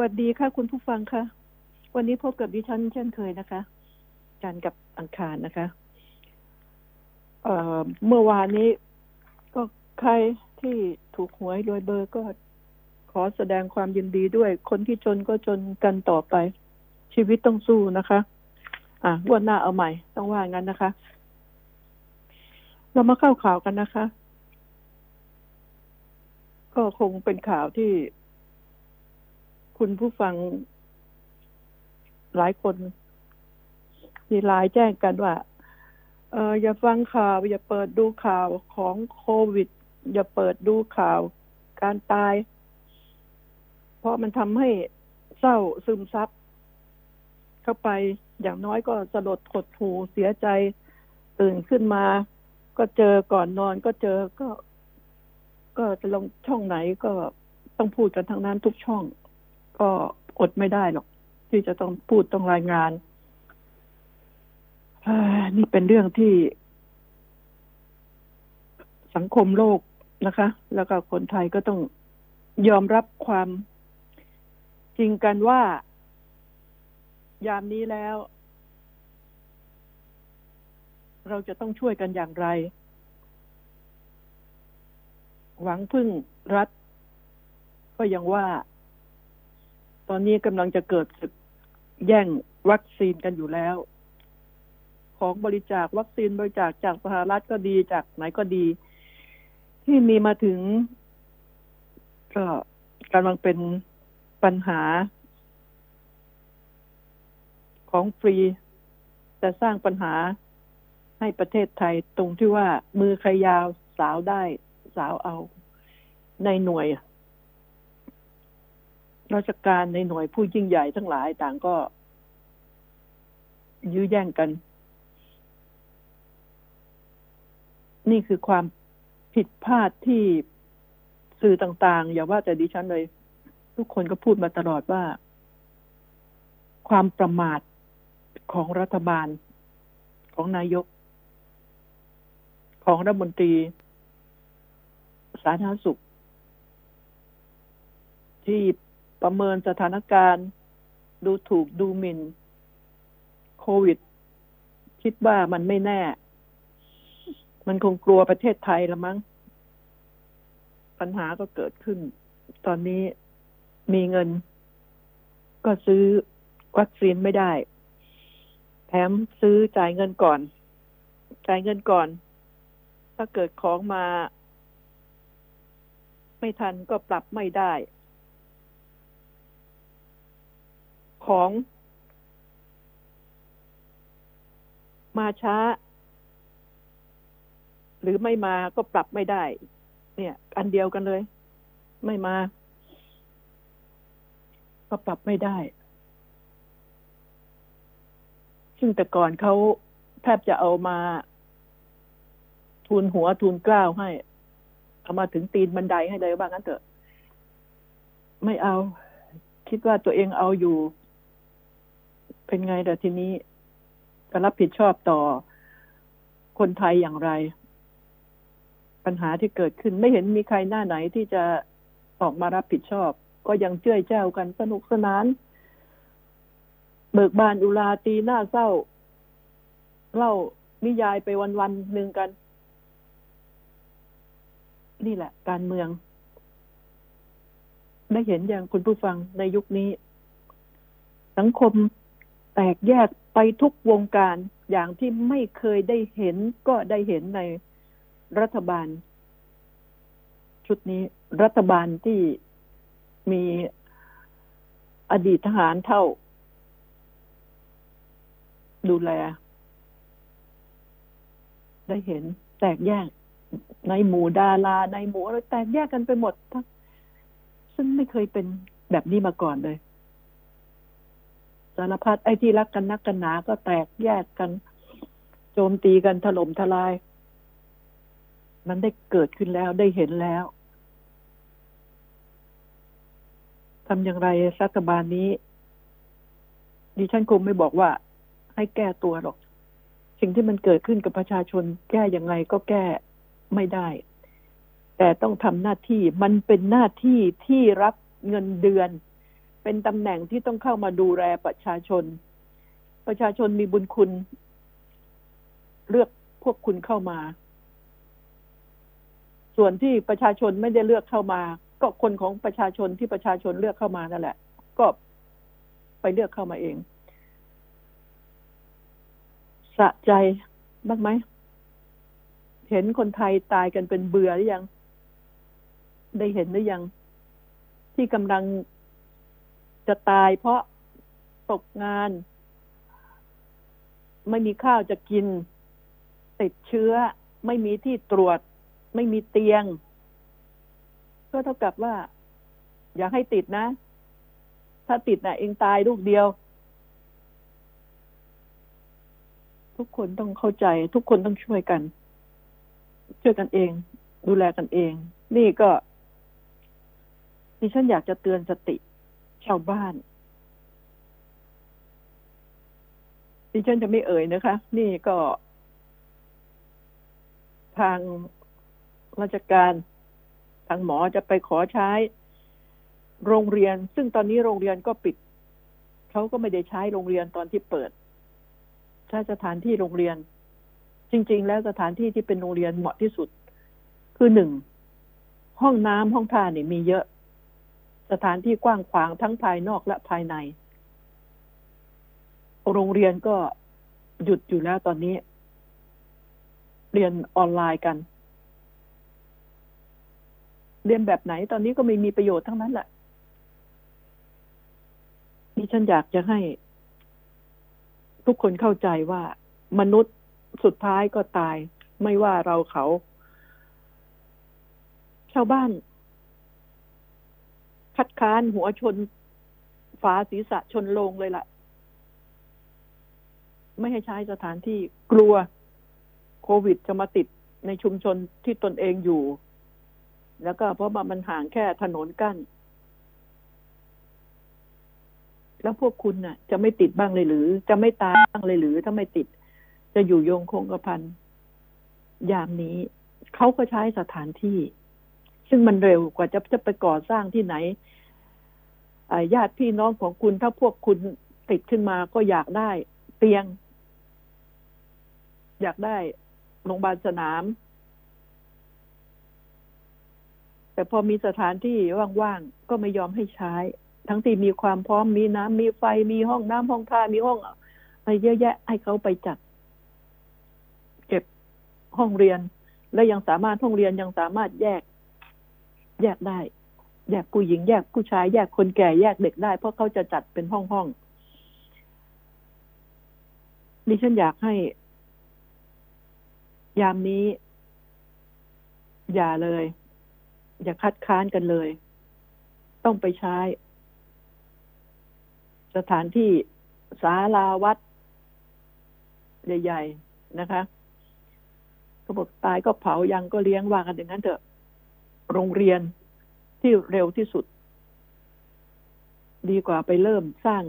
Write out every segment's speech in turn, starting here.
วัสดีค่ะ คุณผู้ฟังค่ะ วันนี้พบกับดิฉันเช่นเคยนะคะจันกับอังคารนะคะ เอ่อเมื่อวานนี้ก็ใครที่ถูกหวยโดยเบอร์ก็ขอแสดงความยินดีด้วย คนที่จนก็จนกันต่อไป ชีวิตต้องสู้นะคะ อะวันหน้าเอาใหม่ ต้องว่างั้นนะคะ เรามาเข้าข่าวกันนะคะ ก็คงเป็นข่าวที่ คุณผู้ฟังหลายคน มีไลน์แจ้งกันว่า เอออย่าฟังข่าว อย่าเปิดดูข่าวของโควิด อย่าเปิดดูข่าวการตาย เพราะมันทำให้เศร้าซึมซับเข้าไปอย่างน้อยก็สลดหดหูเสียใจตื่นขึ้นมา ก็เจอก่อนนอนก็เจอก็ ก็จะลงช่องไหนก็ต้องพูดกันทั้งนั้นทุกช่อง ก็อดไม่ได้หรอก ที่จะต้องพูดต้องรายงานนี่เป็นเรื่องที่สังคมโลกนะคะ แล้วก็คนไทยก็ต้องยอมรับความจริงกันว่า ยามนี้แล้ว เราจะต้องช่วยกันอย่างไร หวังพึ่งรัฐ ก็ยังว่า ตอนนี้กำลังจะเกิดศึกแย่งวัคซีนกันอยู่แล้ว ของบริจาควัคซีนบริจาคจากสหรัฐก็ดีจากไหนก็ดี ที่มีมาถึง ก็กำลังเป็นปัญหา ของฟรี แต่สร้างปัญหาให้ประเทศไทยตรงที่ว่ามือใครยาวสาวได้สาวเอาในหน่วย ราชการในหน่วยผู้ยิ่งใหญ่ทั้งหลายต่างก็ ยื้อแย่งกัน นี่คือความผิดพลาดที่สื่อต่างๆ อย่าว่าแต่ดิฉันเลย ทุกคนก็พูดมาตลอดว่า ความประมาทของรัฐบาลของนายก ของรัฐมนตรี สาธารณสุข ที่ ประเมินสถานการณ์ ดูถูกดูหมิน่น โควิด คิดว่ามันไม่แน่ มันคงกลัวประเทศไทยละมั้ง ปัญหาก็เกิดขึ้น ตอนนี้มีเงิน ก็ซื้อวัคซีนไม่ได้ แถมซื้อจ่ายเงินก่อน จ่ายเงินก่อน ถ้าเกิดของมา ไม่ทันก็ปรับไม่ได้ ของ มาช้า หรือไม่มาก็ปรับไม่ได้ เนี่ย อันเดียวกันเลย ไม่มา ก็ปรับไม่ได้ ซึ่งแต่ก่อนเขาแทบจะเอามาทุนหัวทุนกล้าวให้ เอามาถึงตีนบันไดให้เลยว่างั้นเถอะ ไม่เอาคิดว่าตัวเองเอาอยู่ เป็นไงแต่ทีนี้จะรับผิดชอบต่อคนไทยอย่างไร ปัญหาที่เกิดขึ้นไม่เห็นมีใครหน้าไหนที่จะออกมารับผิดชอบ ก็ยังเจ้ยแจ้วกันสนุกสนาน เบิกบานอุลาตีหน้าเศร้าเล่านิยายไปวันๆหนึ่งกัน นี่แหละ การเมือง ได้เห็นอย่างคุณผู้ฟังในยุคนี้ สังคม ตกแยกไปทุกวงการอย่างที่ไม่เคยได้เห็นก็ได้เห็นในรัฐบาล ชุดนี้รัฐบาลที่มีอดีตทหารเท่า ดูแล ได้เห็น แตกแยก ในหมู่ดาราในหมู่อะไรแตกแยกกันไปหมดทั้งซึ่งไม่เคยเป็นแบบนี้มาก่อนเลยารพัดไอ้ที่รักกันนักกันหนา ก็แตกแยกกัน โจมตีกันถล่มทลาย มันได้เกิดขึ้นแล้วได้เห็นแล้วทำอย่างไรรัฐบาลนี้ ดิฉันคงไม่บอกว่า ให้แก้ตัวหรอก สิ่งที่มันเกิดขึ้นกับประชาชน แก้ยังไงก็แก้ไม่ได้ แต่ต้องทำหน้าที่มันเป็นหน้าที่ที่รับเงินเดือน เป็นตำแหน่งที่ต้องเข้ามาดูแลประชาชน ประชาชนมีบุญคุณ เลือกพวกคุณเข้ามา ส่วนที่ประชาชนไม่ได้เลือกเข้ามา ก็คนของประชาชนที่ประชาชนเลือกเข้ามานั่นแหละ ก็ไปเลือกเข้ามาเองสะใจบ้างไหมเห็นคนไทยตายกันเป็นเบื่อหรือยัง ได้เห็นหรือยัง ที่กำลัง จะตายเพราะตกงาน ไม่มีข้าวจะกิน ติดเชื้อ ไม่มีที่ตรวจ ไม่มีเตียง ก็เท่ากับว่า อยากให้ติดนะ ถ้าติดนะ่ะ เองตายลูกเดียว ทุกคนต้องเข้าใจ ทุกคนต้องช่วยกัน ช่วยกันเอง ดูแลกันเอง นี่ก็ดิฉันอยากจะเตือนสติ ชาวบ้านดิฉันจะไม่เอ่ยนะคะ นี่ก็ ทางราชการทางหมอจะไปขอใช้ โรงเรียน ซึ่งตอนนี้โรงเรียนก็ปิดเขาก็ไม่ได้ใช้โรงเรียนตอนที่เปิดใช้สถานที่โรงเรียน จริง ๆ แล้วสถานที่ที่เป็นโรงเรียนเหมาะที่สุด คือหนึ่งห้องน้ำห้องท่านี่มีเยอะ สถานที่กว้างขวางทั้งภายนอกและภายใน โรงเรียนก็หยุดอยู่แล้วตอนนี้ เรียนออนไลน์กัน เรียนแบบไหนตอนนี้ก็ไม่มีประโยชน์ทั้งนั้นแหละนี่ฉันอยากจะให้ ทุกคนเข้าใจว่ามนุษย์สุดท้ายก็ตาย ไม่ว่าเราเขา ชาวบ้าน คัดค้านหัวชนฝาศีรษะชนลงเลยละ่ะ ไม่ให้ใช้สถานที่กลัวโควิดจะมาติดในชุมชนที่ตนเองอยู่ แล้วก็เพราะว่ามันห่างแค่ถนนกัน้น แล้วพวกคุณน่ะ จะไม่ติดบ้างเลยหรือ จะไม่ตายบ้างเลยหรือถ้าไม่ติด จะอยู่โยงคงกระพันยามนี้เขาก็ใช้สถานที่ ซึ่งมันเร็วกว่าจะจะไปก่อสร้างที่ไหน ญาติพี่น้องของคุณถ้าพวกคุณติดขึ้นมาก็อยากได้ เตียง อยากได้โรงพยาบาลสนาม แต่พอมีสถานที่ว่างๆก็ไม่ยอมให้ใช้ ทั้งที่มีความพร้อมมีน้ำมีไฟมีห้องน้ำห้องท่ามีห้องอะไรเยอะแยะให้เขาไปจัดเก็บห้องเรียน และยังสามารถห้องเรียนยังสามารถแยก แยกได้ แยกผู้หญิงแยกผู้ชายแยกคนแก่แยกเด็กได้ เพราะเขาจะจัดเป็นห้องห้องดิฉันอยากให้ ยามนี้ อย่าเลย อย่าคัดค้านกันเลย ต้องไปใช้ สถานที่ศาลาวัด ใหญ่ ๆ นะคะเขาบอกตายก็เผายังก็เลี้ยงว่ากันอย่างนั้นเถอะ โรงเรียน ที่เร็วที่สุด ดีกว่าไปเริ่มสร้าง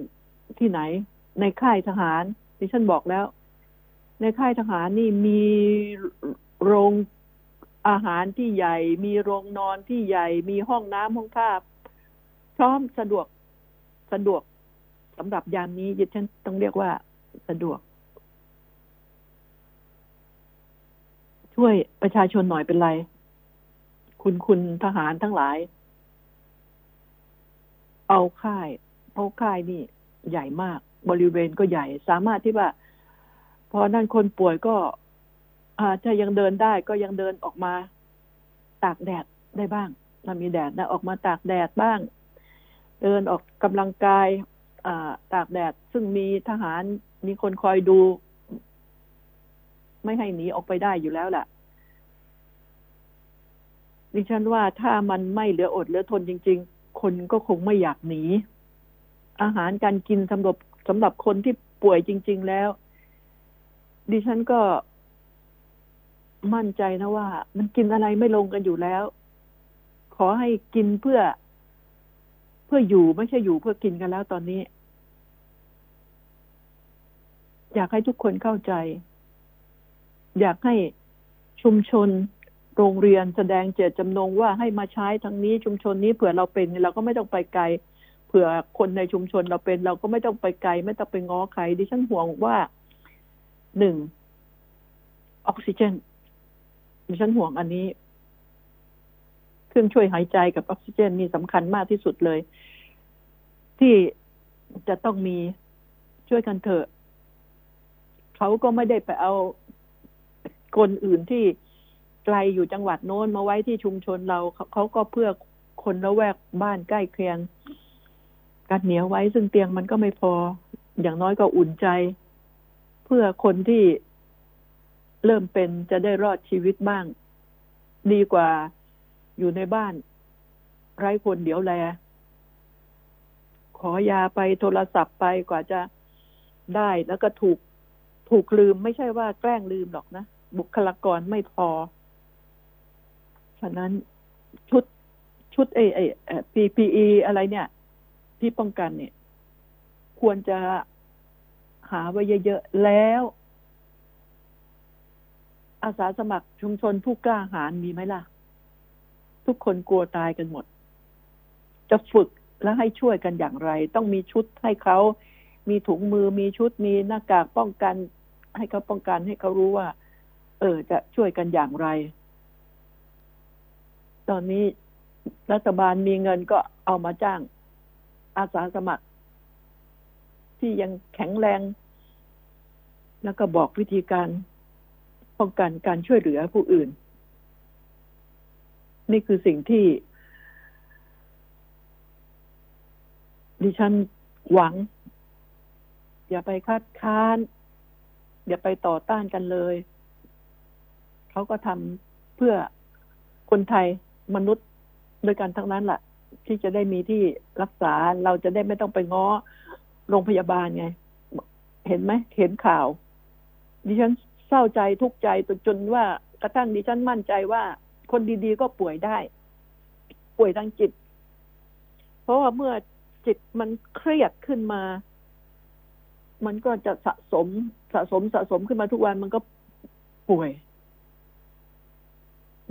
ที่ไหน ในค่ายทหารที่ฉันบอกแล้ว ในค่ายทหารนี่มีโรงอาหารที่ใหญ่ มีโรงนอนที่ใหญ่ มีห้องน้ำห้องท่าพร้อมสะดวกสะดวกสำหรับยามนี้ยิฉันต้องเรียกว่าสะดวก ช่วยประชาชนหน่อยเป็นไร คุณคุณทหารทั้งหลาย เอาค่ายเพราะค่ายนี่ใหญ่มาก บริเวณก็ใหญ่ สามารถที่ว่า พอนั่นคนป่วยก็อายังเดินได้ก็ยังเดินออกมา ตากแดดได้บ้างมันมีแดดนะออกมาตากแดดบ้าง เดินออกกำลังกายอ่าตากแดด ซึ่งมีทหารมีคนคอยดู ไม่ให้หนีออกไปได้อยู่แล้วแหละดิฉันว่าถ้ามันไม่เหลืออดเหลือทนจริง คนก็คงไม่อยากหนี อาหารการกินสำหรับสำหรับคนที่ป่วยจริง ๆแล้ว ดิฉันก็มั่นใจนะว่า มันกินอะไรไม่ลงกันอยู่แล้ว ขอให้กินเพื่อ เพื่ออยู่ไม่ใช่อยู่เพื่อกินกันแล้วตอนนี้ อยากให้ทุกคนเข้าใจ อยากให้ชุมชน โรงเรียนแสดงเจตจำนงว่าให้มาใช้ทางนี้ชุมชนนี้เผื่อเราเป็นเราก็ไม่ต้องไปไกล เผื่อคนในชุมชนเราเป็น เราก็ไม่ต้องไปไกล ไม่ต้องไปง้อใครดิฉันห่วงว่าหนึ่งออกซิเจนดิฉันห่วงอันนี้ เครื่องช่วยหายใจกับออกซิเจนนี่สำคัญมากที่สุดเลย ที่จะต้องมีช่วยกันเถอะ เขาก็ไม่ได้ไปเอาคนอื่นที่ ไกลอยู่จังหวัดโน้นมาไว้ที่ชุมชนเราเขาก็เพื่อคนละแวกบ้านใกล้เคียงกันเหนียวไว้ซึ่งเตียงมันก็ไม่พอ อย่างน้อยก็อุ่นใจ เพื่อคนที่เริ่มเป็นจะได้รอดชีวิตบ้าง ดีกว่าอยู่ในบ้าน ไร้คนเดี๋ยวแล ขอยาไปโทรศัพท์ไปกว่าจะได้แล้วก็ถูกถูกลืมไม่ใช่ว่าแกล้งลืมหรอกนะ บุคลากรไม่พอ ฉะนั้นชุดชุดเอเอ PPE อะไรเนี่ย ที่ป้องกันเนี่ย ควรจะหาไว้เยอะๆ แล้ว อาสาสมัครชุมชนผู้กล้าหาญมีไหมล่ะ ทุกคนกลัวตายกันหมด จะฝึกและให้ช่วยกันอย่างไร ต้องมีชุดให้เขา มีถุงมือมีชุดมีหน้ากากป้องกัน ให้เขาป้องกันให้เขารู้ว่า เออ จะช่วยกันอย่างไร ตอนนี้รัฐบาลมีเงินก็เอามาจ้าง อาสาสมัคร ที่ยังแข็งแรง แล้วก็บอกวิธีการป้องกันการช่วยเหลือผู้อื่น นี่คือสิ่งที่ ดิฉันหวัง อย่าไปคัดค้าน อย่าไปต่อต้านกันเลย เขาก็ทำเพื่อคนไทย มนุษย์โดยการทั้งนั้นแหละที่จะได้มีที่รักษาเราจะได้ไม่ต้องไปง้อโรงพยาบาลไง เห็นไหมเห็นข่าว ดิฉันเศร้าใจทุกข์ใจจนว่ากระทั่งดิฉันมั่นใจว่า คนดีๆก็ป่วยได้ ป่วยทางจิต เพราะว่าเมื่อจิตมันเครียดขึ้นมา มันก็จะสะสมสะสมสะสมขึ้นมาทุกวันมันก็ป่วย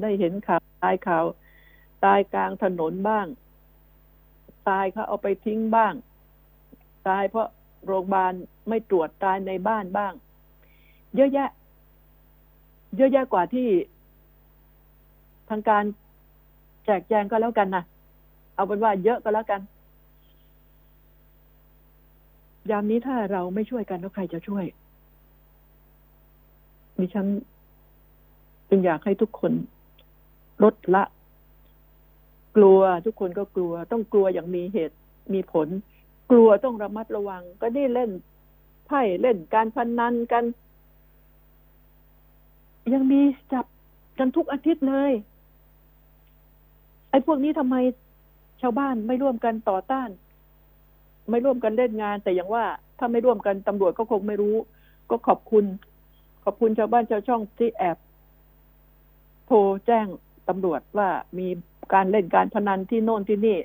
ได้เห็นข่าว ตายข่าว ตายกลางถนนบ้าง ตายเขาเอาไปทิ้งบ้าง ตายเพราะโรงพยาบาลไม่ตรวจตายในบ้านบ้าง เยอะแยะ เยอะแยะกว่าที่ทางการแจกแจงก็แล้วกันนะเอาเป็นว่าเยอะก็แล้วกัน ยามนี้ถ้าเราไม่ช่วยกันแล้วใครจะช่วยดิฉันจึงอยากให้ทุกคน ลดละ กลัวทุกคนก็กลัว ต้องกลัวอย่างมีเหตุมีผล กลัวต้องระมัดระวัง ก็ได้เล่นไพ่เล่นการพนนันกัน ยังมีจับกันทุกอาทิตย์เลย ไอ้พวกนี้ทำไมชาวบ้านไม่ร่วมกันต่อต้าน ไม่ร่วมกันเล่นงาน แต่อย่างว่าถ้าไม่ร่วมกันตำรวจก็คงไม่รู้ ก็ขอบคุณ ขอบคุณชาวบ้านชาวช่องที่แอบโทรแจ้ง ตำรวจว่ามีการเล่นการพนันที่โน่นที่นี่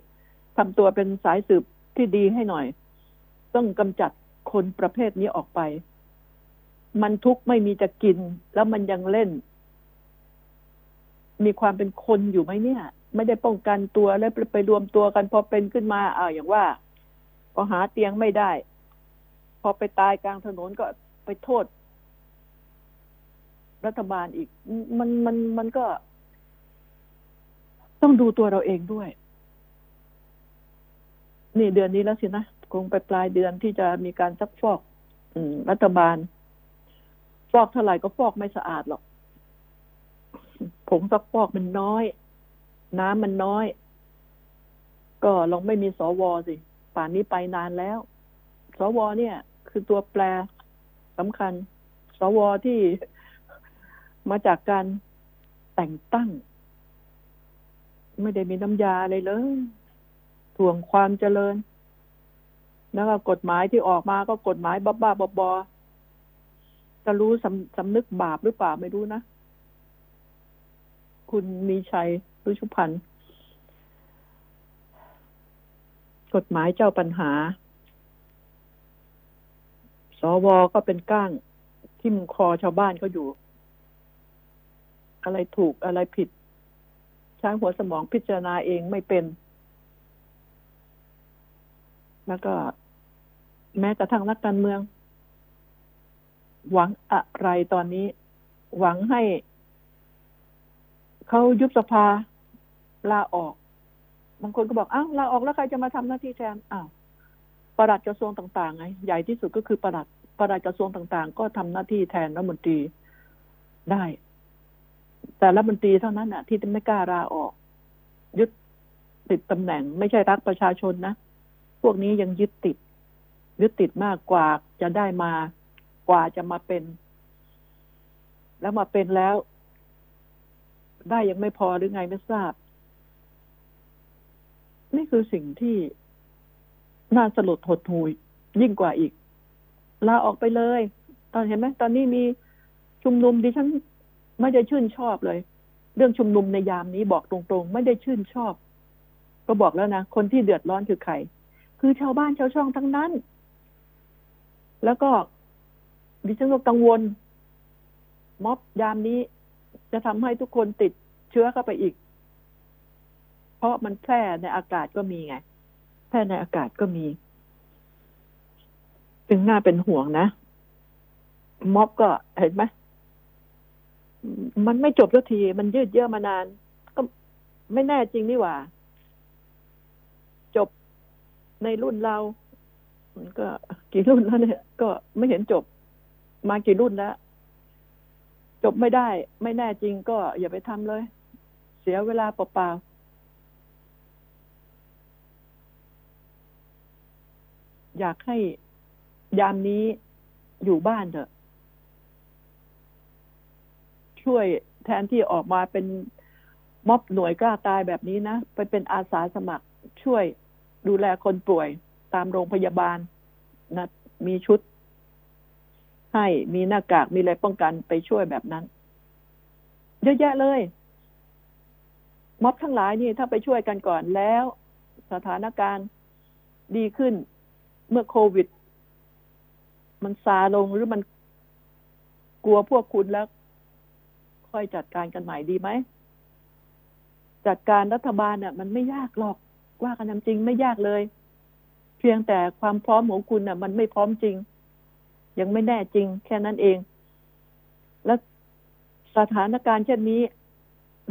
ทำตัวเป็นสายสืบที่ดีให้หน่อย ต้องกำจัดคนประเภทนี้ออกไป มันทุกข์ไม่มีจะกิน แล้วมันยังเล่น มีความเป็นคนอยู่ไหมเนี่ย ไม่ได้ป้องกันตัวแล้วไปรวมตัวกัน พอเป็นขึ้นมาอ่าอย่างว่าพอหาเตียงไม่ได้ พอไปตายกลางถนนก็ไปโทษ รัฐบาลอีก มันมันมันก็ ต้องดูตัวเราเองด้วย นี่เดือนนี้แล้วสินะ คงไปปลายเดือนที่จะมีการซักฟอก อืม รัฐบาล ฟอกเท่าไหร่ก็ฟอกไม่สะอาดหรอกผงซักฟอกมันน้อย น้ำมันน้อย ก็ลองไม่มีสวสิ ป่านนี้ไปนานแล้ว สวเนี่ย คือตัวแปรสำคัญ สวที่มาจากการแต่งตั้ง ไม่ได้มีน้ำยาอะไรเลยถ่วงความเจริญ แล้วก็กฎหมายที่ออกมาก็กฎหมายบ้าๆบอๆจะรู้สำสำนึกบาปหรือเปล่าไม่รู้นะ คุณมีชัยรุชุพันธ์กฎหมายเจ้าปัญหา สวก็เป็นก้างทิ่มคอชาวบ้านเขาอยู่ อะไรถูกอะไรผิด ช้างหัวสมองพิจารณาเองไม่เป็น แล้วก็แม้กระทั่งนักการเมือง หวังอะไรตอนนี้ หวังให้เขายุบสภาลาออก บางคนก็บอกอ้าวลาออกแล้วใครจะมาทำหน้าที่แทนอ้าวปลัดกระทรวงต่างๆไงใหญ่ที่สุดก็คือประหลัดประหลัดกระทรวงต่าง ๆ ก็ทำหน้าที่แทนรัฐมนตรีได้ แต่รัฐมนตรีเท่านั้นน่ะ ที่ไม่กล้าลาออก ยึดติดตำแหน่ง ไม่ใช่รักประชาชนนะ พวกนี้ยังยึดติด ยึดติดมากกว่าจะได้มากว่าจะมาเป็น แล้วมาเป็นแล้ว ได้ยังไม่พอหรือไงไม่ทราบ นี่คือสิ่งที่น่าสลดหดหูยิ่งกว่าอีกลาออกไปเลย ตอนเห็นไหมตอนนี้มีชุมนุมดิฉัน ไม่ได้ชื่นชอบเลย เรื่องชุมนุมในยามนี้บอกตรงๆ ไม่ได้ชื่นชอบ ก็บอกแล้วนะ คนที่เดือดร้อนคือใคร คือชาวบ้านชาวช่องทั้งนั้น แล้วก็ดิฉันก็กังวล ม็อบยามนี้ จะทำให้ทุกคนติดเชื้อเข้าไปอีก เพราะมันแพร่ในอากาศก็มีไง แพร่ในอากาศก็มี จึงน่าเป็นห่วงนะม็อบก็เห็นไหม มันไม่จบสักที มันยืดเยื้อมานาน ก็ไม่แน่จริงนี่หว่า จบในรุ่นเรามันก็กี่รุ่นแล้วเนี่ย ก็ไม่เห็นจบ มากี่รุ่นแล้ว จบไม่ได้ ไม่แน่จริงก็อย่าไปทำเลย เสียเวลาเปล่าๆอยากให้ยามนี้อยู่บ้านเถอะ ช่วยแทนที่ออกมาเป็นม็อบหน่วยกล้าตายแบบนี้นะไปเป็นอาสาสมัครช่วยดูแลคนป่วยตามโรงพยาบาลนะมีชุด ให้มีหน้ากากมีอะไรป้องกันไปช่วยแบบนั้น เยอะแยะเลย ม็อบทั้งหลายนี่ถ้าไปช่วยกันก่อนแล้ว สถานการณ์ดีขึ้นเมื่อโควิด มันซาลงหรือมันกลัวพวกคุณแล้ว ค่อยจัดการกันใหม่ดีไหม จัดการรัฐบาลเนี่ยมันไม่ยากหรอกว่ากันจริงไม่ยากเลย เพียงแต่ความพร้อมของคุณน่ะ มันไม่พร้อมจริง ยังไม่แน่จริง แค่นั้นเอง และสถานการณ์เช่นนี้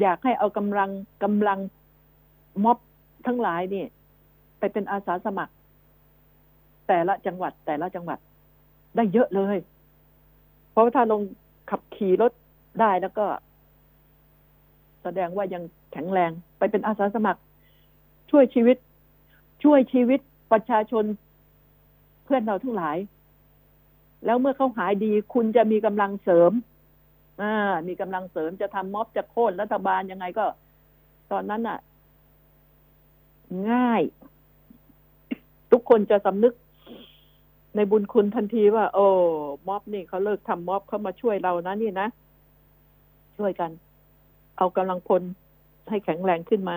อยากให้เอากำลังกำลังม็อบทั้งหลายนี่ ไปเป็นอาสาสมัคร แต่ละจังหวัด แต่ละจังหวัด ได้เยอะเลย เพราะว่าถ้าลงขับขี่รถ ได้แล้วก็ แสดงว่ายังแข็งแรง ไปเป็นอาสาสมัคร ช่วยชีวิต ช่วยชีวิตประชาชนเพื่อนเราทั้งหลาย แล้วเมื่อเขาหายดี คุณจะมีกำลังเสริมอ่ามีกำลังเสริมจะทำม็อบจะโค่นรัฐบาลยังไงก็ ตอนนั้นน่ะง่าย ทุกคนจะสำนึกในบุญคุณทันทีว่า โอ้ม็อบนี่เขาเลิกทำม็อบเขามาช่วยเรานะนี่นะ ช่วยกัน เอากำลังพลให้แข็งแรงขึ้นมา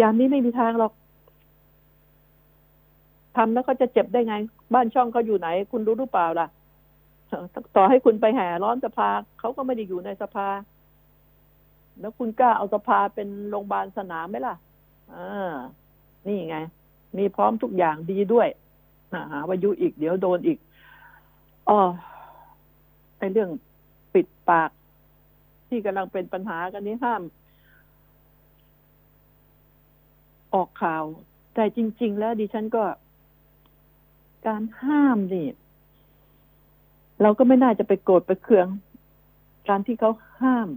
ยามนี้ไม่มีทางหรอกทำแล้วก็จะเจ็บได้ไง บ้านช่องเขาอยู่ไหน คุณรู้หรือเปล่าล่ะ ต่อให้คุณไปแห่ร้อนสภาเขาก็ไม่ได้อยู่ในสภา แล้วคุณกล้าเอาสภาเป็นโรงพยาบาลสนามไหมล่ะอ่านี่ไง มีพร้อมทุกอย่างดีด้วยหาวายุอีกเดี๋ยวโดนอีกอ๋อไอเรื่องปิดปาก ที่กำลังเป็นปัญหากันนี้ห้าม ออกข่าว แต่จริง ๆ แล้วดิฉันก็ การห้ามนี่เราก็ไม่น่าจะไปโกรธไปเคือง การที่เขาห้าม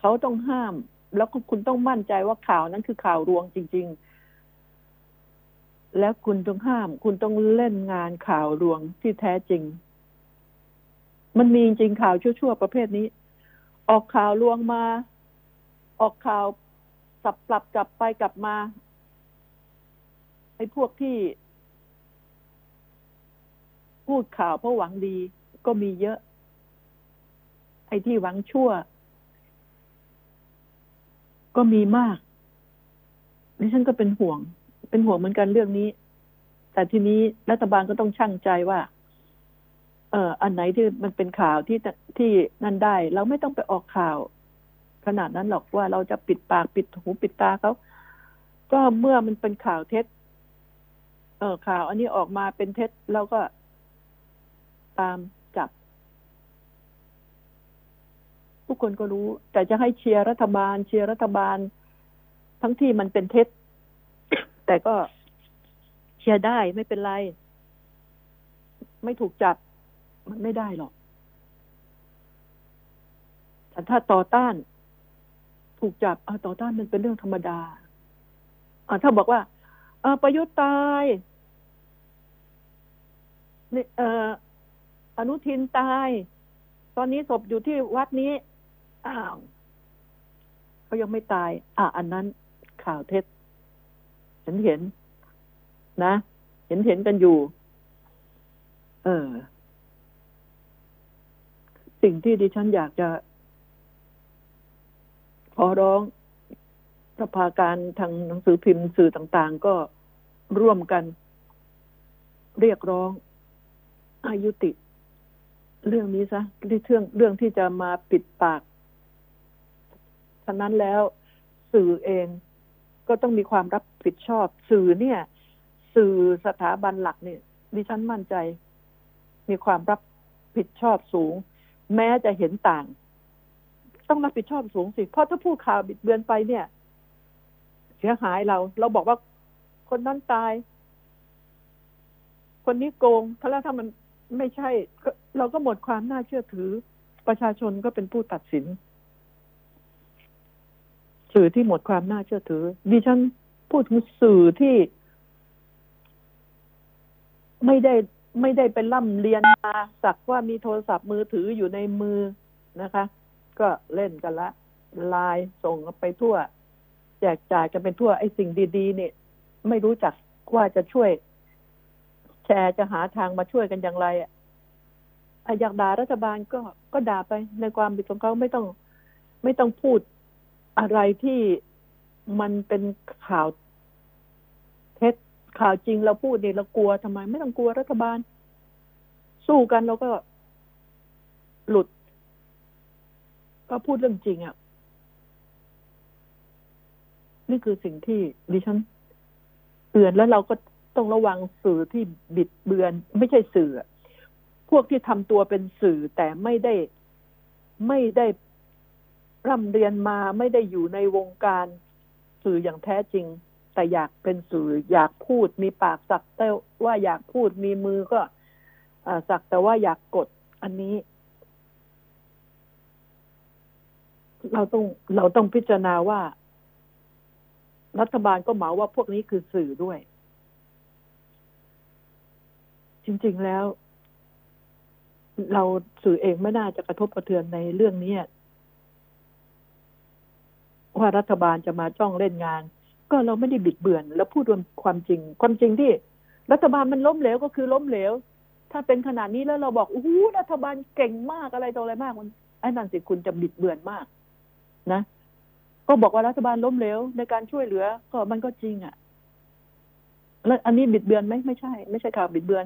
เขาต้องห้าม แล้วคุณต้องมั่นใจว่าข่าวนั้นคือข่าวรวงจริง ๆ แล้วคุณต้องห้าม คุณต้องเล่นงานข่าวรวงที่แท้จริง มันมีจริงข่าวชั่วๆประเภทนี้ ออกข่าวลวงมา ออกข่าวสับปรับกลับไปกลับมาไอ้พวกที่ พูดข่าวเพราะหวังดีก็มีเยอะ ไอ้ที่หวังชั่ว ก็มีมากดิฉันก็เป็นห่วง เป็นห่วงเหมือนกันเรื่องนี้ แต่ทีนี้รัฐบาลก็ต้องชั่งใจว่า เอออันไหนที่มันเป็นข่าวที่ที่นั่นได้ เราไม่ต้องไปออกข่าว ขนาดนั้นหรอกว่าเราจะปิดปากปิดหูปิดตาเขาก็เมื่อมันเป็นข่าวเท็จ เออข่าว อันนี้ออกมาเป็นเท็จแล้วก็ตามจับ ทุกคนก็รู้ แต่จะให้เชียร์รัฐบาล เชียร์รัฐบาล ทั้งที่มันเป็นเท็จ แต่ก็เชียร์ได้ไม่เป็นไร ไม่ถูกจับ มันไม่ได้หรอกแต่ถ้าต่อต้าน ถูกจับเอาต่อต้านมันเป็นเรื่องธรรมดาอ่าถ้าบอกว่าเออประยุทธ์ตายนี่เอออนุทินตาย ตอนนี้ศพอยู่ที่วัดนี้ อ้าวเขายังไม่ตาย อะอันนั้นข่าวเท็จเห็นเห็นนะ เห็นเห็นกันอยู่ เออ สิ่งที่ดิฉันอยากจะ ขอร้องสภาการทางหนังสือพิมพ์สื่อต่างๆ ก็ร่วมกัน เรียกร้องอายุติ เรื่องนี้ซะที่เรื่องเรื่องที่จะมาปิดปากฉะนั้นแล้วสื่อเองก็ต้องมีความรับผิดชอบ สื่อเนี่ย สื่อสถาบันหลักเนี่ยดิฉันมั่นใจ มีความรับผิดชอบสูง แม้จะเห็นต่าง ต้องรับผิดชอบสูงสิ เพราะถ้าพูดข่าวบิดเบือนไปเนี่ย เสียหายเรา เราบอกว่าคนนั้นตาย คนนี้โกงถ้าแล้วถ้ามันไม่ใช่ เราก็หมดความน่าเชื่อถือ ประชาชนก็เป็นผู้ตัดสิน สื่อที่หมดความน่าเชื่อถือ ดิฉันพูดถึงสื่อที่ไม่ได้ ไม่ได้เป็นล่ำเรียนมาสักว่ามีโทรศัพท์มือถืออยู่ในมือนะคะ ก็เล่นกันละไลน์ส่งไปทั่ว แจกจ่ายกันเป็นทั่วไอ้สิ่งดีๆเนี่ยไม่รู้จักว่าจะช่วย แชร์จะหาทางมาช่วยกันอย่างไรอะอยากด่ารัฐบาลก็ก็ด่าไปในความผิดของเขาไม่ต้อง ไม่ต้องพูดอะไรที่มันเป็นข่าว ข่าวจริงเราพูดเนี่ยเรากลัวทำไม ไม่ต้องกลัวรัฐบาล สู้กันเราก็หลุด ก็พูดเรื่องจริงอะ่ะ นี่คือสิ่งที่ดิฉันเตือนแล้วเราก็ต้องระวังสื่อที่บิดเบือน ไม่ใช่สื่อ พวกที่ทำตัวเป็นสื่อแต่ไม่ได้ไม่ได้ร่ำเรียนมาไม่ได้อยู่ในวงการสื่ออย่างแท้จริง แต่อยากเป็นสื่ออยากพูดมีปากสักแต่ว่าอยากพูดมีมือก็สักแต่ว่าอยากกดอันนี้ เราต้องเราต้องพิจารณาว่า รัฐบาลก็เหมาว่าพวกนี้คือสื่อด้วย จริง ๆแล้ว เราสื่อเองไม่น่าจะกระทบกระเทือนในเรื่องนี้ว่ารัฐบาลจะมาจ้องเล่นงาน ก็เราไม่ได้บิดเบือนแล้วพูดความจริง ความจริงที่ รัฐบาลมันล้มเหลวก็คือล้มเหลว ถ้าเป็นขนาดนี้แล้วเราบอกโอ้โหรัฐบาลเก่งมากอะไรต่ออะไรมากมันไอ้นั่นสิคุณจะบิดเบือนมาก นะ ก็บอกว่ารัฐบาลล้มเหลวในการช่วยเหลือ ก็มันก็จริงอะ่ะ แล้วอันนี้บิดเบือนไหมไม่ใช่ ไม่ใช่ข่าวบิดเบือน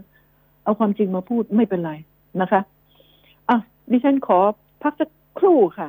เอาความจริงมาพูดไม่เป็นไรนะคะอะดิฉันขอพักสักครู่ค่ะ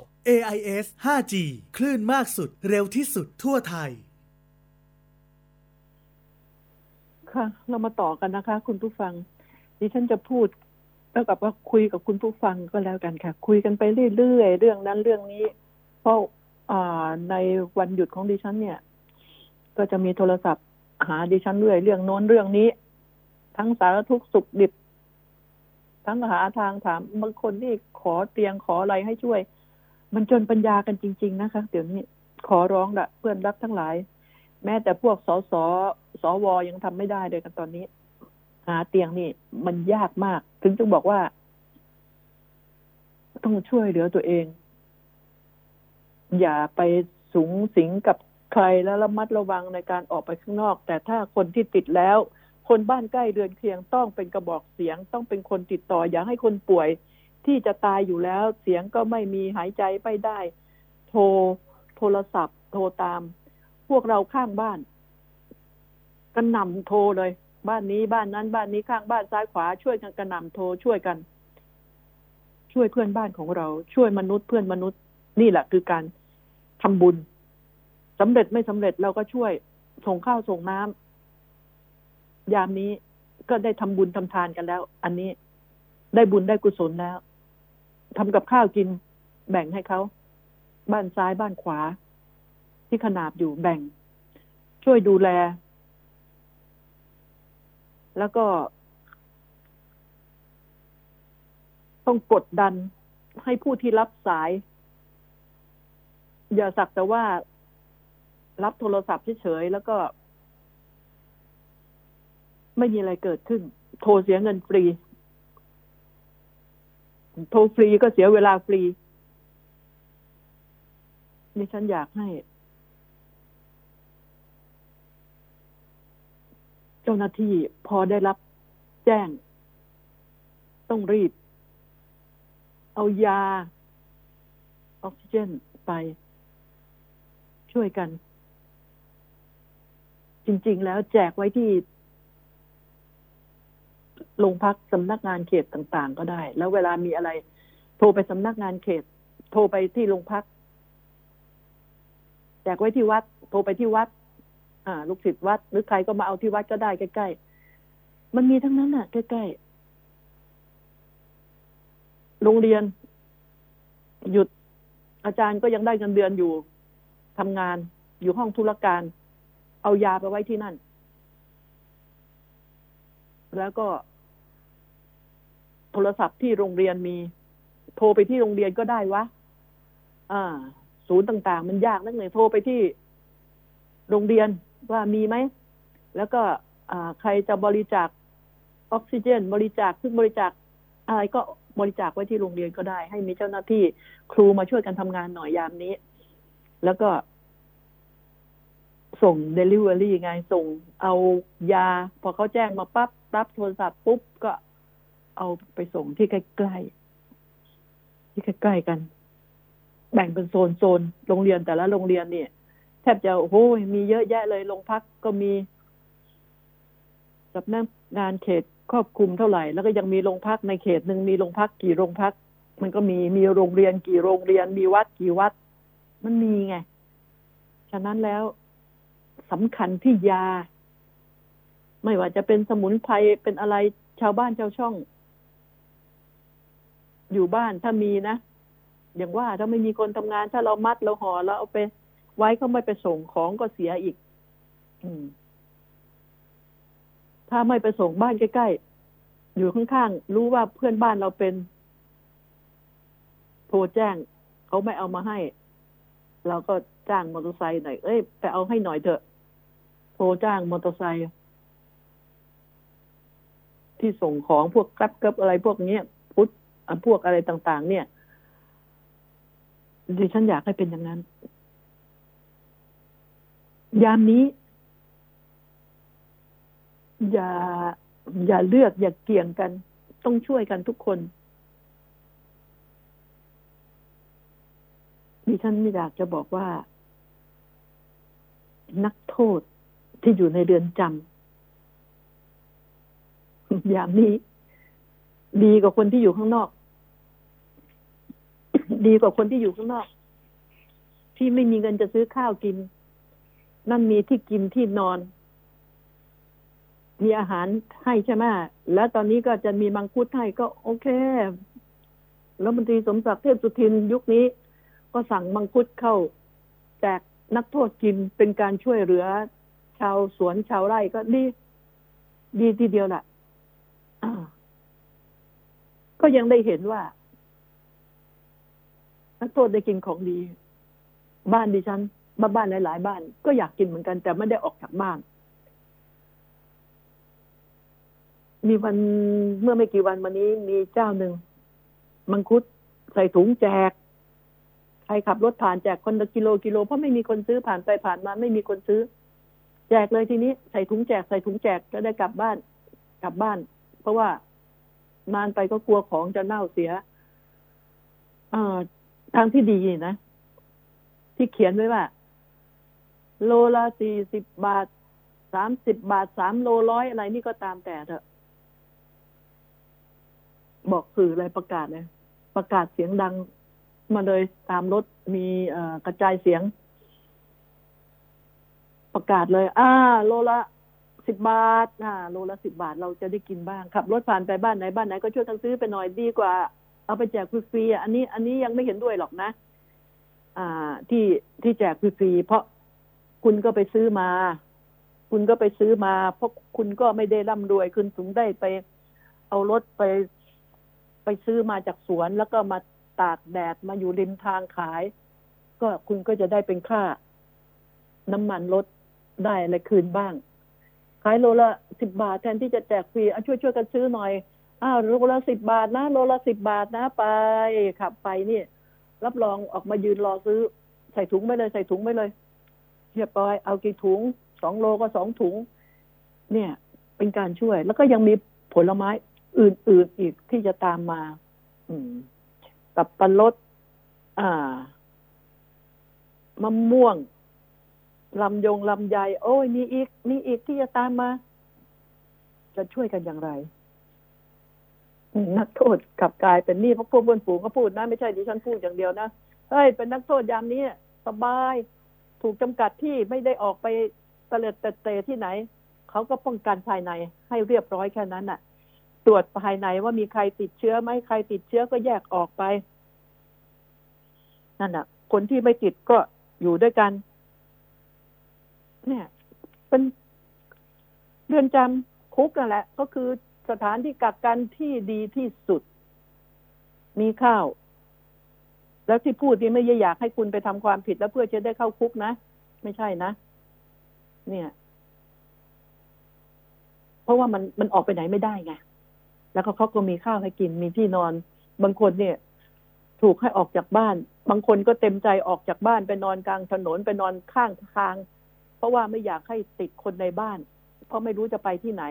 AIS 5G คลื่นมากสุดเร็วที่สุดทั่วไทย ค่ะ เรามาต่อกันนะคะ คุณผู้ฟัง ดิฉันจะพูดแล้วกับว่าคุยกับคุณผู้ฟังก็แล้วกันค่ะ คุยกันไปเรื่อยๆ เรื่องนั้นเรื่องนี้ เพราะในวันหยุดของดิฉันเนี่ย ก็จะมีโทรศัพท์ หาดิฉันเรื่อยเรื่องโน้นเรื่องนี้ ทั้งสารทุกสุขดิบ ทั้งหาทางถามบางคนนี่ขอเตียงขออะไรให้ช่วย มันจนปัญญากันจริง ๆ นะคะ เดี๋ยวนี้ขอร้องละเพื่อนรักทั้งหลาย แม้แต่พวกสสสวยังทำไม่ได้เลยกันตอนนี้ หาเตียงนี่ มันยากมาก ถึงจึงบอกว่า ต้องช่วยเหลือตัวเอง อย่าไปสูงสิงกับใครแล้วระมัดระวังในการออกไปข้างนอก แต่ถ้าคนที่ติดแล้ว คนบ้านใกล้เรือนเคียงต้องเป็นกระบอกเสียง ต้องเป็นคนติดต่อ อย่าให้คนป่วย ที่จะตายอยู่แล้วเสียงก็ไม่มีหายใจไม่ได้ โทรโทรศัพท์ โทรตาม พวกเราข้างบ้านกระหน่ำโทรเลย บ้านนี้บ้านนั้นบ้านนี้ข้างบ้านซ้ายขวาช่วยกันกระหน่ำโทรช่วยกัน ช่วยเพื่อนบ้านของเรา ช่วยมนุษย์เพื่อนมนุษย์ นี่แหละคือการทำบุญสำเร็จไม่สำเร็จเราก็ช่วยส่งข้าวส่งน้ำยามนี้ก็ได้ทำบุญทำทานกันแล้ว อันนี้ได้บุญได้กุศลแล้ว ทำกับข้าวกิน แบ่งให้เขาบ้านซ้ายบ้านขวา ที่ขนาบอยู่แบ่ง ช่วยดูแล แล้วก็ ต้องกดดันให้ผู้ที่รับสาย อย่าสักแต่ว่ารับโทรศัพท์เฉยๆแล้วก็ ไม่มีอะไรเกิดขึ้น โทรเสียเงินฟรี โทรฟรีก็เสียเวลาฟรีนี่ฉันอยากให้ เจ้าหน้าที่พอได้รับแจ้ง ต้องรีบ เอายา ออกซิเจนไปช่วยกัน จริง ๆ แล้วแจกไว้ที่ โรงพักสำนักงานเขตต่างๆ ก็ได้ แล้วเวลามีอะไร โทรไปสำนักงานเขต โทรไปที่โรงพักแจกไว้ที่วัด โทรไปที่วัด อ่า ลูกศิษย์วัด หรือใครก็มาเอาที่วัดก็ได้ใกล้ๆมันมีทั้งนั้นน่ะ ใกล้ๆโรงเรียน หยุดอาจารย์ก็ยังได้เงินเดือนอยู่ทำงานอยู่ห้องธุรการ เอายาไปไว้ที่นั่น แล้วก็ โทรศัพท์ที่โรงเรียนมี โทรไปที่โรงเรียนก็ได้วะอ่า ศูนย์ต่างๆ มันยากนักเลยโทรไปที่โรงเรียนว่ามีไหม แล้วก็อ่าใครจะบริจาคออกซิเจน บริจาคซึ่งบริจาคอะไรก็บริจาคไว้ที่โรงเรียนก็ได้ ให้มีเจ้าหน้าที่ครูมาช่วยกันทำงานหน่อยยามนี้ แล้วก็ ส่งเดลิเวอรี่ไงส่งเอายา พอเขาแจ้งมาปั๊บรับโทรศัพท์ปุ๊บ ก็ เอาไปส่งที่ใกล้ๆที่ใกล้ๆกัน แบ่งเป็นโซนโซนโรงเรียนแต่ละโรงเรียนเนี่ย แทบจะโอ้โหมีเยอะแยะเลยโรงพักก็มีสำนักงานเขตครอบคลุมเท่าไหร่ แล้วก็ยังมีโรงพักในเขตหนึ่งมีโรงพักกี่โรงพัก มันก็มีมีโรงเรียนกี่โรงเรียน มีวัดกี่วัด มันมีไง ฉะนั้นแล้วสำคัญที่ยา ไม่ว่าจะเป็นสมุนไพรเป็นอะไรชาวบ้านชาวช่อง อยู่บ้านถ้ามีนะ อย่างว่าถ้าไม่มีคนทำงาน ถ้าเรามัดเราห่อแล้วเอาไป ไว้เขาไม่ไปส่งของก็เสียอีก อืม ถ้าไม่ไปส่งบ้านใกล้ๆอยู่ข้างๆรู้ว่าเพื่อนบ้านเราเป็น โทรแจ้งเขาไม่เอามาให้ เราก็จ้างมอเตอร์ไซค์หน่อยเอ้ยไปเอาให้หน่อยเถอะโทรจ้างมอเตอร์ไซค์ที่ส่งของพวกกรับกับอะไรพวกเนี้ย พุทธอะพวกอะไรต่าง ๆ เนี่ยดิฉันอยากให้เป็นอย่างนั้น ยามนี้ อย่า อย่าเลือกอย่าเกี่ยงกัน ต้องช่วยกันทุกคนดิฉันอยากจะบอกว่า นักโทษที่อยู่ในเรือนจำยางนี้ ดีกว่าคนที่อยู่ข้างนอก ดีกว่าคนที่อยู่ข้างนอก ที่ไม่มีเงินจะซื้อข้าวกิน นั่นมีที่กินที่นอน มีอาหารให้ใช่ไหมแล้วตอนนี้ก็จะมีมังคุดให้ก็โอเคแล้วบัญชีสมศักดิ์เทพสุทินยุคนี้ ก็สั่งมังคุดเข้าแจกนักโทษกินเป็นการช่วยเหลือ ชาวสวนชาวไร่ก็ดี ดีทีเดียวแหละก็ยังได้เห็นว่า นักโทษได้กินของดี บ้านดิฉันบ้านบ้านหลาย ๆ บ้าน ก็อยากกินเหมือนกัน แต่ไม่ได้ออกจากบ้าน มีวันเมื่อไม่กี่วันมานี้มีเจ้าหนึ่งมังคุดใส่ถุงแจกใครขับรถผ่านแจกคนละกิโลกิโลเพราะไม่มีคนซื้อผ่านไปผ่านมา ไม่มีคนซื้อ แจกเลยทีนี้ใส่ถุงแจกใส่ถุงแจกก็ได้กลับบ้าน กลับบ้าน เพราะว่านานไปก็กลัวของจะเน่าเสียอ่อ ทางที่ดีนะ ที่เขียนไว้ว่า โลละสี่สิบบาทสามสิบบาทสามโลร้อยอะไรนี่ก็ตามแต่เถอะบอกสื่ออะไรประกาศเลยประกาศเสียงดังมาเลยตามรถมีกระจายเสียง ประกาศเลย อ่า โลละสิบบาทอ่าโลละสิบบาทเราจะได้กินบ้างขับรถผ่านไปบ้านไหนบ้านไหนก็ช่วยกันซื้อไปหน่อยดีกว่า เอาไปแจกฟรีๆอะอันนี้ อันนี้ยังไม่เห็นด้วยหรอกนะ อ่า ที่ที่แจกฟรีๆเพราะคุณก็ไปซื้อมา คุณก็ไปซื้อมา เพราะคุณก็ไม่ได้ร่ำรวยคุณถึงได้ไป เอารถไป ไปซื้อมาจากสวนแล้วก็มาตากแดดมาอยู่ริมทางขาย ก็คุณก็จะได้เป็นค่า น้ำมันรถได้อะไรคืนบ้าง ขายโลละสิบบาทแทนที่จะแจกฟรีอะช่วยช่วยกันซื้อหน่อย อ้าวโลละสิบบาทนะโลละสิบบาทนะไปขับไปนี่ รับรองออกมายืนรอซื้อ ใส่ถุงไปเลย ใส่ถุงไปเลยเรียบร้อยเอากี่ถุงสองโลก็สองถุง เนี่ย เป็นการช่วย แล้วก็ยังมีผลไม้อื่นๆอีกที่จะตามมา อืมกับปลดอ่ามะม่วงลำยงลำไยโอ้ยมีอีกมีอีกที่จะตามมา จะช่วยกันอย่างไร นักโทษกลับกลายเป็นนี่เพราะพวกเพื่อนฝูงก็พูดนะไม่ใช่ดิฉันพูดอย่างเดียวนะเฮ้ยเป็นนักโทษยามนี้สบายถูกจำกัดที่ไม่ได้ออกไปเตลิดเตเตะที่ไหนเขาก็ป้องกันภายในให้เรียบร้อยแค่นั้นน่ะ ตรวจภายในว่ามีใครติดเชื้อไหมใครติดเชื้อก็แยกออกไปนั่นน่ะ คนที่ไม่ติดก็อยู่ด้วยกัน เนี่ย เป็นเรือนจำคุกนั่นแหละ ก็คือ สถานที่กักกันที่ดีที่สุด มีข้าว แล้วที่พูดนี่ไม่อยากให้คุณไปทำความผิดแล้วเพื่อจะได้เข้าคุกนะ ไม่ใช่นะ เนี่ย เพราะว่ามันมันออกไปไหนไม่ได้ไงแล้วก็เขาก็มีข้าวให้กินมีที่นอน บางคนเนี่ย ถูกให้ออกจากบ้าน บางคนก็เต็มใจออกจากบ้านไปนอนกลางถนนไปนอนข้างทาง เพราะว่าไม่อยากให้ติดคนในบ้าน เพราะไม่รู้จะไปที่ไหน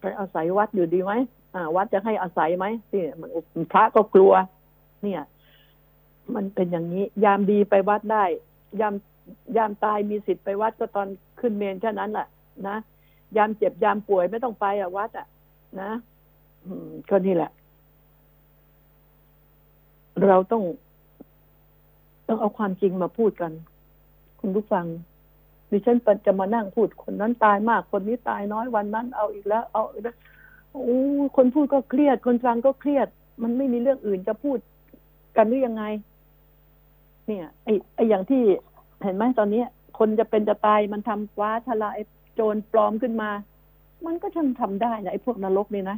ไปอาศัยวัดอยู่ดีไหมวัดจะให้อาศัยไหมนี่มันพระก็กลัว เนี่ย มันเป็นอย่างนี้ ยามดีไปวัดได้ ยามยามตายมีสิทธิ์ไปวัดก็ตอนขึ้นเมนแค่นั้นแหละนะยามเจ็บยามป่วยไม่ต้องไปอะวัดอะนะก็นี่แหละ เราต้อง ต้องเอาความจริงมาพูดกัน คุณผู้ฟัง ดิฉันจะมานั่งพูดคนนั้นตายมาก คนนี้ตายน้อยวันนั้น เอาอีกแล้ว เอาอีกแล้วโอ้คนพูดก็เครียด คนฟังก็เครียด มันไม่มีเรื่องอื่นจะพูดกันหรือยังไง เนี่ย ไอ้ไอ้อย่างที่เห็นไหมตอนนี้คนจะเป็นจะตายมันทำว้าทลายโจรปลอมขึ้นมา มันก็ช่างทำได้นะไอ้พวกนรกนี่นะ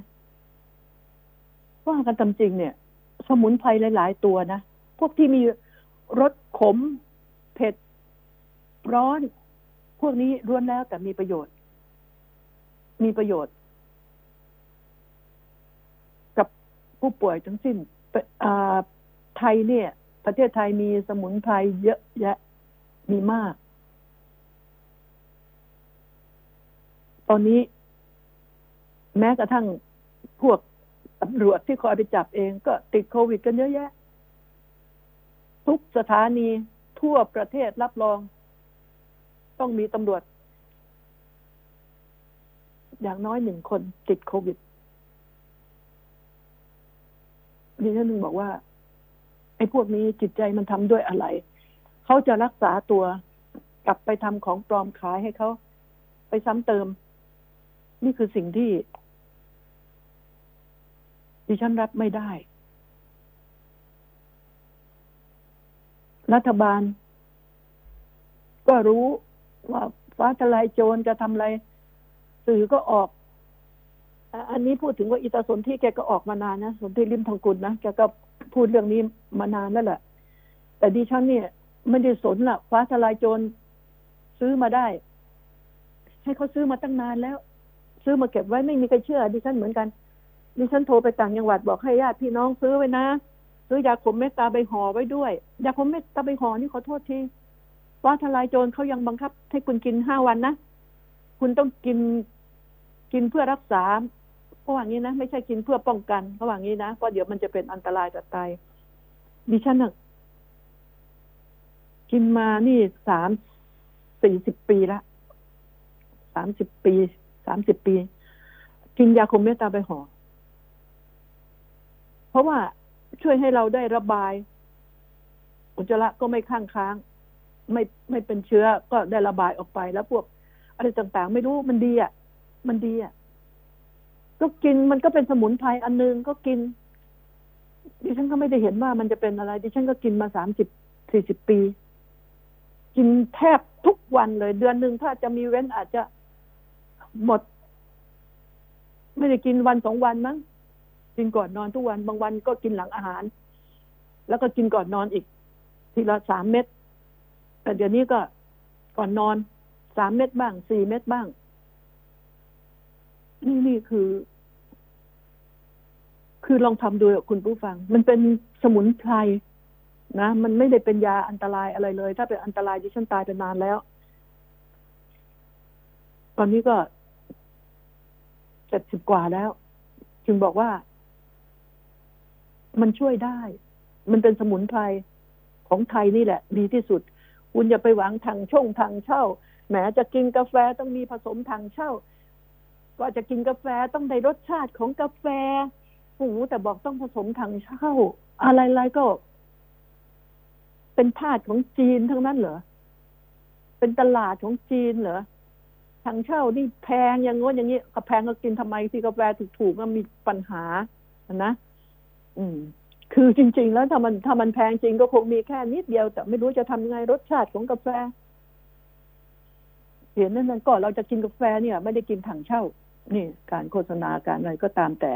ว่ากันตามจริงเนี่ย สมุนไพรหลาย ๆ ตัวนะพวกที่มีรสขม เผ็ดร้อน พวกนี้ล้วนแล้วแต่มีประโยชน์ มีประโยชน์ กับผู้ป่วยทั้งสิ้นไทยเนี่ย ประเทศไทยมีสมุนไพรเยอะแยะมีมาก ตอนนี้แม้กระทั่งพวกตำรวจที่คอยไปจับเองก็ติดโควิดกันเยอะแยะ ทุกสถานีทั่วประเทศรับรอง ต้องมีตำรวจ อย่างน้อยหนึ่งคนติดโควิดดิฉันนึงบอกว่า ไอ้พวกนี้จิตใจมันทำด้วยอะไร เขาจะรักษาตัวกลับไปทำของปลอมขายให้เขาไปซ้ำเติม นี่คือสิ่งที่ ดิฉันรับไม่ได้ รัฐบาล ก็รู้ ว่าฟ้าทลายโจรจะทำอะไร สื่อก็ออก อันนี้พูดถึงว่าอิตาสนที่แกก็ออกมานานนะสนที่ริมทองกุลนะแกก็พูดเรื่องนี้มานานแล้วแหละแต่ดิฉันเนี่ยไม่ได้สนละฟ้าทลายโจรซื้อมาได้ ให้เขาซื้อมาตั้งนานแล้ว ซื้อมาเก็บไว้ไม่มีใครเชื่อ ดิฉันเหมือนกัน ดิฉันโทรไปต่างจังหวัดบอกให้ญาติพี่น้องซื้อไว้นะซื้อยาขมเมตตาใบห่อไว้ด้วยยาขมเมตตาใบห่อนี่ขอโทษที ฟ้าทลายโจรเขายังบังคับ ให้คุณกินห้าวันนะ คุณต้องกินกินเพื่อรักษาเขาว่างี้นะ ไม่ใช่กินเพื่อป้องกันเขาว่างี้นะเพราะเดี๋ยวมันจะเป็นอันตรายกับไตดิฉันน่ะกินมานี่สามสี่สิบปีละสามสิบปีสามสิบปี กินยาคุมเมตตาไปห่อเพราะว่าช่วยให้เราได้ระบายอุจจาระก็ไม่ข้างค้าง ไม่ไม่เป็นเชื้อก็ได้ระบายออกไปแล้วพวกอะไรต่างๆ ไม่รู้มันดีอะมันดีอะก็กินมันก็เป็นสมุนไพรอันนึงก็กิน ดิฉันก็ไม่ได้เห็นว่ามันจะเป็นอะไร ดิฉันก็กินมาสามสิบสี่สิบปี กินแทบทุกวันเลย เดือนหนึ่งถ้าจะมีเว้นอาจจะหมด ไม่ได้กินวันสองวันมั้งกินก่อนนอนทุกวัน บางวันก็กินหลังอาหาร แล้วก็กินก่อนนอนอีก ทีละสามเม็ด แต่เดี๋ยวนี้ก็ก่อนนอนสามเม็ดบ้างสี่เม็ดบ้าง นี่นี่คือ คือลองทำดูคุณผู้ฟัง มันเป็นสมุนไพรนะ มันไม่ได้เป็นยาอันตรายอะไรเลย ถ้าเป็นอันตรายดิฉันตายไปนานแล้ว ตอนนี้ก็เจ็ดสิบกว่าแล้ว จึงบอกว่า มันช่วยได้ มันเป็นสมุนไพรของไทยนี่แหละ ดีที่สุด คุณอย่าไปหวังทางช่องทางเช่าแหมจะกินกาแฟต้องมีผสมทางเช่า ก็จะกินกาแฟต้องได้รสชาติของกาแฟโอ้โหแต่บอกต้องผสมทางเช่า อะไรๆก็ เป็นทาสของจีนทั้งนั้นเหรอเป็นตลาดของจีนเหรอทางเช่านี่แพงอย่างง้นอย่างนี้ก็แพงก็กินทำไมที่กาแฟถูกๆก็มีปัญหานะ อืม คือจริง ๆ แล้วถ้ามันถ้ามันแพงจริงก็คงมีแค่นิดเดียว แต่ไม่รู้จะทำยังไงรสชาติของกาแฟเห็นนั่นนั่นก็เราจะกินกาแฟเนี่ย ไม่ได้กินถังเช่า นี่ การโฆษณาการอะไรก็ตามแต่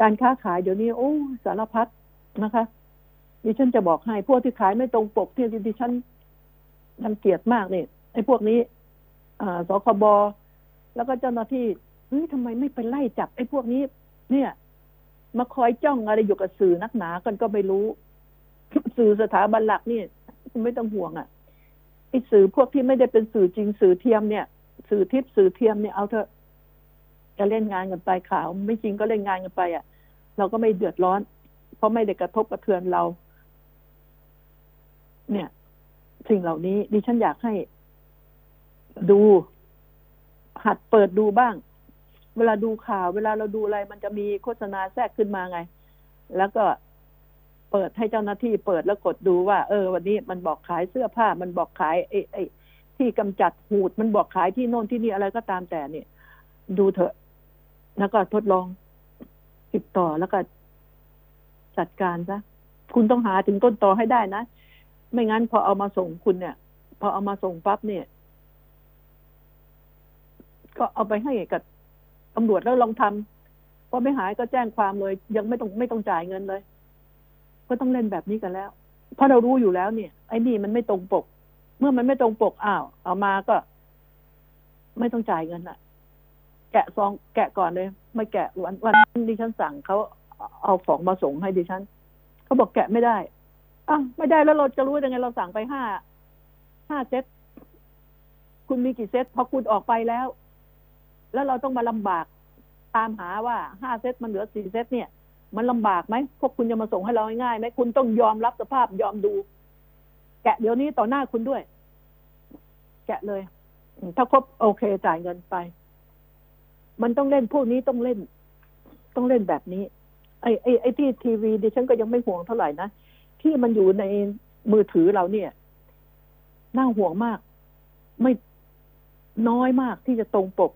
การค้าขายเดี๋ยวนี้ โอ้ สารพัดนะคะดิฉันจะบอกให้พวกที่ขายไม่ตรงปกที่ดิฉันรังเกียจมากเนี่ยไอ้พวกนี้อ่าสคบแล้วก็เจ้าหน้าที่เฮ้ยทำไมไม่ไปไล่จับไอ้พวกนี้ เนี่ย มาคอยจ้องอะไรอยู่กับสื่อนักหนากันก็ไม่รู้ สื่อสถาบันหลักนี่ไม่ต้องห่วงอะ่ะไอ้สื่อพวกที่ไม่ได้เป็นสื่อจริงสื่อเทียมเนี่ย สื่อทิพย์สื่อเทียมเนี่ยเอาเถอะจะเล่นงานกันไปข่าว ไม่จริงก็เล่นงานกันไปอะ่ะ เราก็ไม่เดือดร้อน เพราะไม่ได้กระทบกระเทือนเรา เนี่ย สิ่งเหล่านี้ดิฉันอยากให้ดู หัดเปิดดูบ้าง เวลาดูข่าว เวลาเราดูอะไรมันจะมีโฆษณาแทรกขึ้นมาไง แล้วก็เปิดให้เจ้าหน้าที่เปิดแล้วกดดูว่า เออ วันนี้มันบอกขายเสื้อผ้า มันบอกขายไอ้ไอ้ที่กำจัดหูด มันบอกขายที่โน่นที่นี่อะไรก็ตามแต่เนี่ย ดูเถอะ แล้วก็ทดลองติดต่อแล้วก็จัดการซะคุณต้องหาถึงต้นต่อให้ได้นะ ไม่งั้นพอเอามาส่งคุณเนี่ย พอเอามาส่งปั๊บเนี่ย ก็เอาไปให้กับ ตำรวจแล้วลองทำพอไม่หายก็แจ้งความเลย ยังไม่ต้องไม่ต้องจ่ายเงินเลย ก็ต้องเล่นแบบนี้กันแล้ว เพราะเรารู้อยู่แล้วเนี่ย ไอ้นี่มันไม่ตรงปก เมื่อมันไม่ตรงปกอ้าว เอามาก็ ไม่ต้องจ่ายเงินอะแกะซองแกะก่อนเลย ไม่แกะวันวันดิฉันสั่งเขาเอาของมาส่งให้ดิฉันเขาบอกแกะไม่ได้อะไม่ได้แล้วเราจะรู้ยังไงเราสั่งไปห้าห้าเซตคุณมีกี่เซตพอคุณออกไปแล้ว แล้วเราต้องมาลำบากตามหาว่าห้าเซตมันเหลือสี่เซตเนี่ย มันลำบากไหมพวกคุณจะมาส่งให้เราง่ายไหมคุณต้องยอมรับสภาพยอมดู แกะเดี๋ยวนี้ต่อหน้าคุณด้วย แกะเลย ถ้าครบโอเคจ่ายเงินไป มันต้องเล่นพวกนี้ต้องเล่น ต้องเล่นแบบนี้ ไอ้ไอ้ไอ้ที่ทีวีดิฉันก็ยังไม่ห่วงเท่าไหร่นะที่มันอยู่ในมือถือเราเนี่ยน่าห่วงมาก ไม่น้อยมากที่จะตรงปก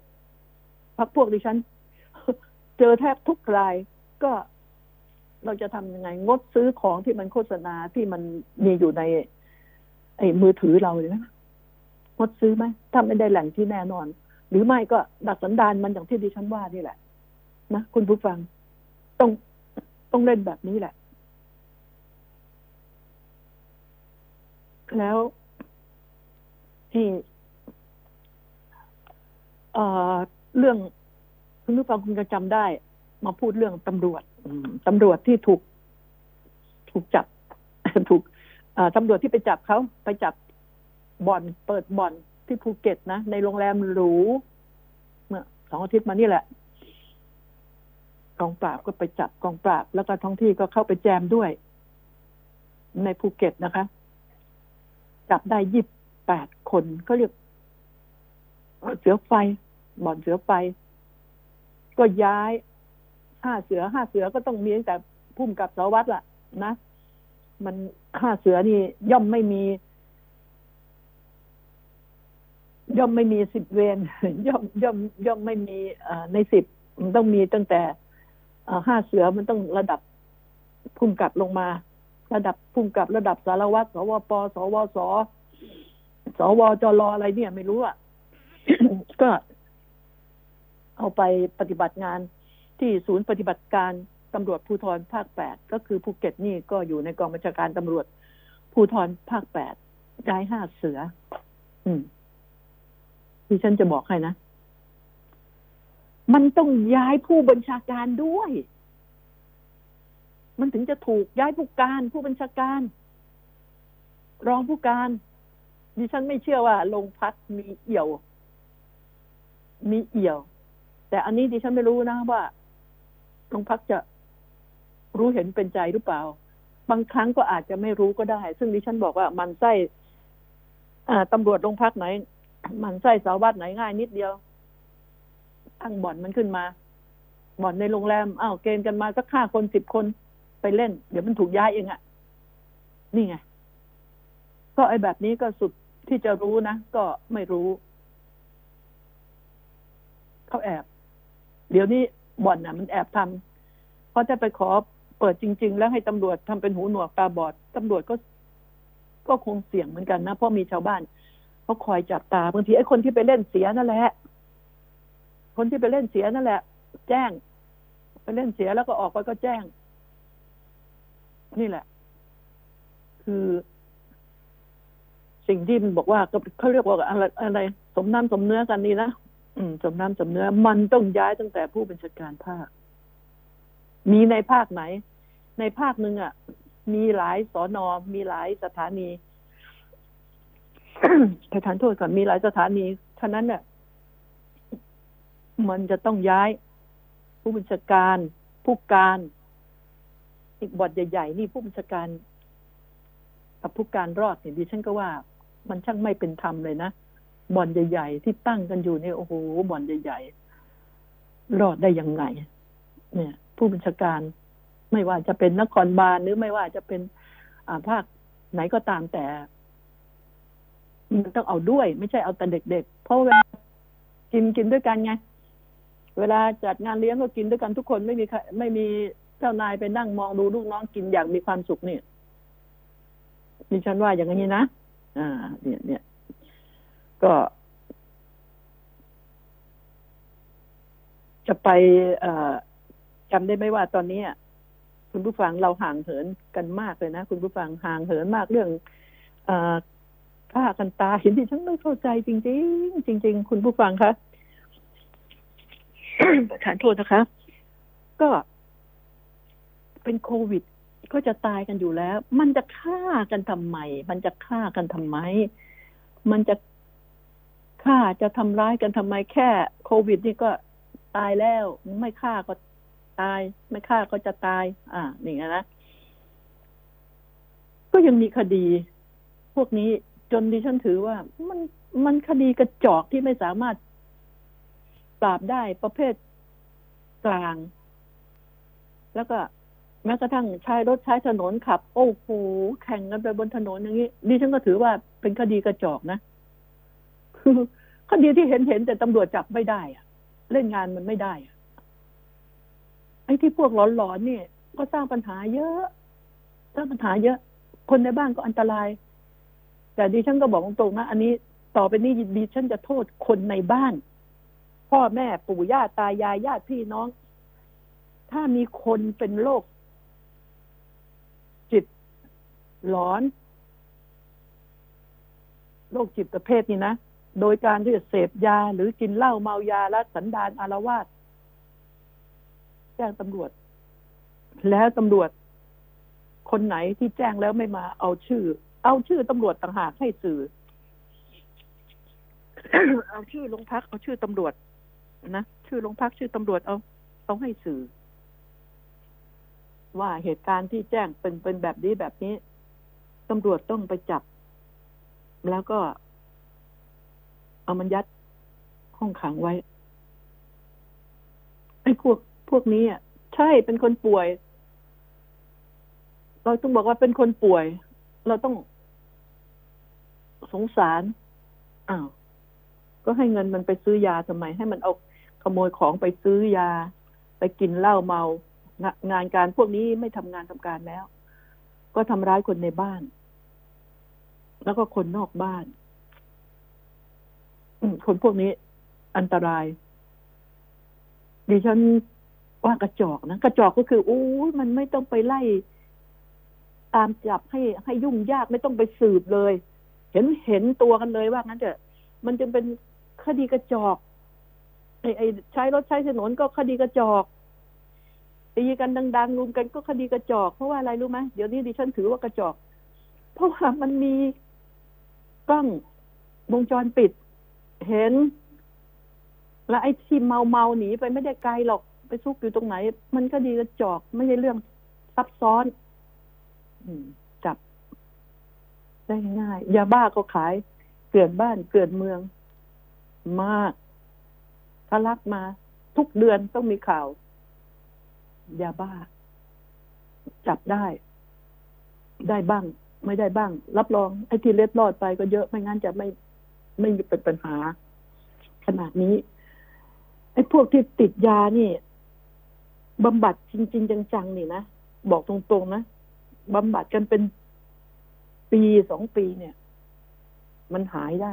พักพวกดิฉัน เจอแทบทุกรายก็เราจะทำยังไง งดซื้อของที่มันโฆษณาที่มันมีอยู่ใน ไอ้มือถือเราเลยนะงดซื้อไหมถ้าไม่ได้แหล่งที่แน่นอน หรือไม่ก็ดัดสันดานมันอย่างที่ดิฉันว่านี่แหละ นะคุณผู้ฟัง ต้องต้องเล่นแบบนี้แหละ แล้วที่เอ่อ เรื่องคุณผู้ฟังคงจะจำได้ มาพูดเรื่องตำรวจอืมตำรวจที่ถูก ถูกจับ ถูกตำรวจที่ไปจับเขาไปจับบ่อนเปิดบ่อนที่ภูเก็ตนะ ในโรงแรมหรูเมื่อสองอาทิตย์มานี่แหละกองปราบก็ไปจับกองปราบ แล้วก็ท้องที่ก็เข้าไปแจมด้วย ในภูเก็ตนะคะ จับได้ยี่สิบแปดคนก็เรียกเสือไฟ บ่อนเสือไฟก็ย้ายห้าเสือห้าเสือก็ต้องมีตั้งแต่พุ่มกับสวัตรล่ะ นะมันห้าเสือนี่ ย่อมไม่มี ย่อมไม่มีสิบเวรย่อมย่อม ย่อมไม่มีอในสิบมันต้องมีตั้งแต่ห้าเสือมันต้องระดับพุ่มกับลงมา ระดับพุ่มกับระดับสารวัตรสวปสวสสวจรออะไรเนี่ย ไม่รู้อะก็ เอาไปปฏิบัติงานที่ศูนย์ปฏิบัติการตำรวจภูธรภาคแปดก็คือภูเก็ตนี่ก็อยู่ในกองบัญชาการตำรวจภูธรภาคแปดย้ายห้าเสือ อืมที่ฉันจะบอกให้นะ มันต้องย้ายผู้บัญชาการด้วย มันถึงจะถูกย้ายผู้การผู้บัญชาการ รองผู้การดิฉันไม่เชื่อว่าโรงพักมีเอี่ยว มีเอี่ยว แต่อันนี้ดิฉันไม่รู้นะว่าโรงพักจะรู้เห็นเป็นใจหรือเปล่า บางครั้งก็อาจจะไม่รู้ก็ได้ ซึ่งดิฉันบอกว่ามันไส้ตำรวจโรงพักไหน มันไส้สารวัตไหนง่ายนิดเดียวตั้งบ่อนมันขึ้นมาบ่อนในโรงแรมอ้าวเกณฑ์กันมาสักห้าคนสิบคนไปเล่น เดี๋ยวมันถูกย้ายเองอะนี่ไง ก็ไอ้แบบนี้ก็สุดที่จะรู้นะ ก็ไม่รู้ เขาแอบ เดี๋ยวนี้บ่อนน่ะ มันแอบทำเพราะจะไปขอเปิดจริง ๆ แล้วให้ตำรวจทำเป็นหูหนวกตาบอดตำรวจก็ ก็คงเสี่ยงเหมือนกันนะเพราะมีชาวบ้านเขาคอยจับตาบางทีไอ้คนที่ไปเล่นเสียนั่นแหละ คนที่ไปเล่นเสียนั่นแหละ แจ้ง ไปเล่นเสียแล้วก็ออกไปก็แจ้ง นี่แหละ คือสิ่งที่มันบอกว่าเขาเรียกว่าอะไรอะไร สมน้ำสมเนื้อกันนี่นะ อืมสมน้ำสมเนื้อ มันต้องย้ายตั้งแต่ผู้บัญชาการภาค มีในภาคไหน ในภาคหนึ่งอะ มีหลายสอนอมีหลายสถานีประธานโทษก่อนมีหลายสถานีฉะนั้นเนี่ยมันจะต้องย้ายผู้บัญชาการ ผู้การ อีกบอดใหญ่ๆนี่ผู้บัญชาการ กับผู้การรอดเนี่ยดิฉันก็ว่า มันช่างไม่เป็นธรรมเลยนะ บ่อนใหญ่ๆที่ตั้งกันอยู่เนี่ยโอ้โหบ่อนใหญ่ๆรอดได้ยังไง เนี่ย ผู้บัญชาการ ไม่ว่าจะเป็นนครบาลหรือไม่ว่าจะเป็นอ่าภาคไหนก็ตามแต่มันต้องเอาด้วย ไม่ใช่เอาแต่เด็กๆเพราะเวลากินกินด้วยกันไง เวลาจัดงานเลี้ยงก็กินด้วยกันทุกคนไม่มีไม่มีเจ้านายไปนั่งมองดูลูกน้องกินอย่างมีความสุขนี่ดิฉันว่าอย่างนี้นะ อ่า เนี่ยเนี่ย ก็จะไปจำได้ไหมว่าตอนนี้คุณผู้ฟังเราห่างเหินกันมากเลยนะ คุณผู้ฟังห่างเหินมากเรื่องอฆ่ากันตายเห็นที่ฉันไม่เข้าใจจริง ๆ จริง ๆ คุณผู้ฟังคะประทานโทษนะคะ ก็เป็นโควิด ก็จะตายกันอยู่แล้ว มันจะฆ่ากันทำไม มันจะฆ่ากันทำไม มันจะ ฆ่าจะทำร้ายกันทำไมแค่โควิด นี่ก็ตายแล้ว ไม่ฆ่าก็ตาย ไม่ฆ่าก็จะตาย อ่านี่ไงนะก็ยังมีคดี พวกนี้จนดิฉันถือว่า มันมันคดีกระจอกที่ไม่สามารถปราบได้ประเภทกลาง แล้วก็แม้กระทั่งใช้รถใช้ถนนขับ โอ้โหแข่งกันไปบนถนนอย่างนี้ดิฉันก็ถือว่าเป็นคดีกระจอกนะ คือดีที่เห็นเห็นแต่ตำรวจจับไม่ได้อะเล่นงานมันไม่ได้อะไอ้ที่พวกหลอนๆเนี่ย ก็สร้างปัญหาเยอะสร้างปัญหาเยอะ คนในบ้านก็อันตราย แต่ดิฉันก็บอกตรงๆนะอันนี้ต่อไปนี้ดิฉันจะโทษคนในบ้าน พ่อแม่ปู่ย่าตายายญาติพี่น้อง ถ้ามีคนเป็นโรคจิตหลอนโรคจิตประเภทนี้นะ โดยการที่เสพยาหรือกินเหล้าเมายาและสันดานอารวาสแจ้งตำรวจ แล้วตำรวจ คนไหนที่แจ้งแล้วไม่มาเอาชื่อ เอาชื่อตำรวจต่างหากให้สื่อ เอาชื่อโรงพักเอาชื่อตำรวจนะชื่อโรงพักชื่อตำรวจเอาเอาให้สื่อ ว่าเหตุการณ์ที่แจ้งเป็นเป็นแบบนี้แบบนี้ตำรวจต้องไปจับ แล้วก็ เอามันยัดห้องขังไว้ไอ้พวกพวกนี้อะใช่เป็นคนป่วย เราต้องบอกว่าเป็นคนป่วย เราต้องสงสารอ้าวก็ให้เงินมันไปซื้อยาทำไม ให้มันเอาขโมยของไปซื้อยา ไปกินเหล้าเมางานการพวกนี้ไม่ทำงานทำการแล้ว ก็ทำร้ายคนในบ้าน แล้วก็คนนอกบ้าน คนพวกนี้อันตรายดิฉันว่ากระจอกนะกระจอกก็คืออู้ยมันไม่ต้องไปไล่ ตามจับให้ให้ยุ่งยากไม่ต้องไปสืบเลย เห็นเห็นตัวกันเลยว่างั้นเถอะมันจึงเป็นคดีกระจอกไอ้ไอ้ใช้รถใช้ถนนก็คดีกระจอกตีกันดังๆรุมกันก็คดีกระจอกเพราะว่าอะไรรู้ไหมเดี๋ยวนี้ดิฉันถือว่ากระจอก เพราะว่ามันมีกล้องวงจรปิด เห็น แล้วไอ้ที่เมาเมาหนีไปไม่ได้ไกลหรอกไปซุกอยู่ตรงไหน มันก็ดีกระจอกไม่ใช่เรื่องซับซ้อน อืม จับ ได้ง่ายยาบ้าก็ขาย เกลื่อนบ้านเกลื่อนเมือง มากทะลักมา ทุกเดือนต้องมีข่าวยาบ้า จับได้ ได้บ้าง ไม่ได้บ้าง รับรองไอ้ที่เล็ดรอดไปก็เยอะไม่งั้นจะไม่ ไม่เป็นปัญหา ขนาดนี้ไอ้พวกที่ติดยานี่บำบัดจริง ๆ จังๆนี่นะบอกตรงๆนะบำบัดกันเป็นปีสองปีเนี่ย มันหายได้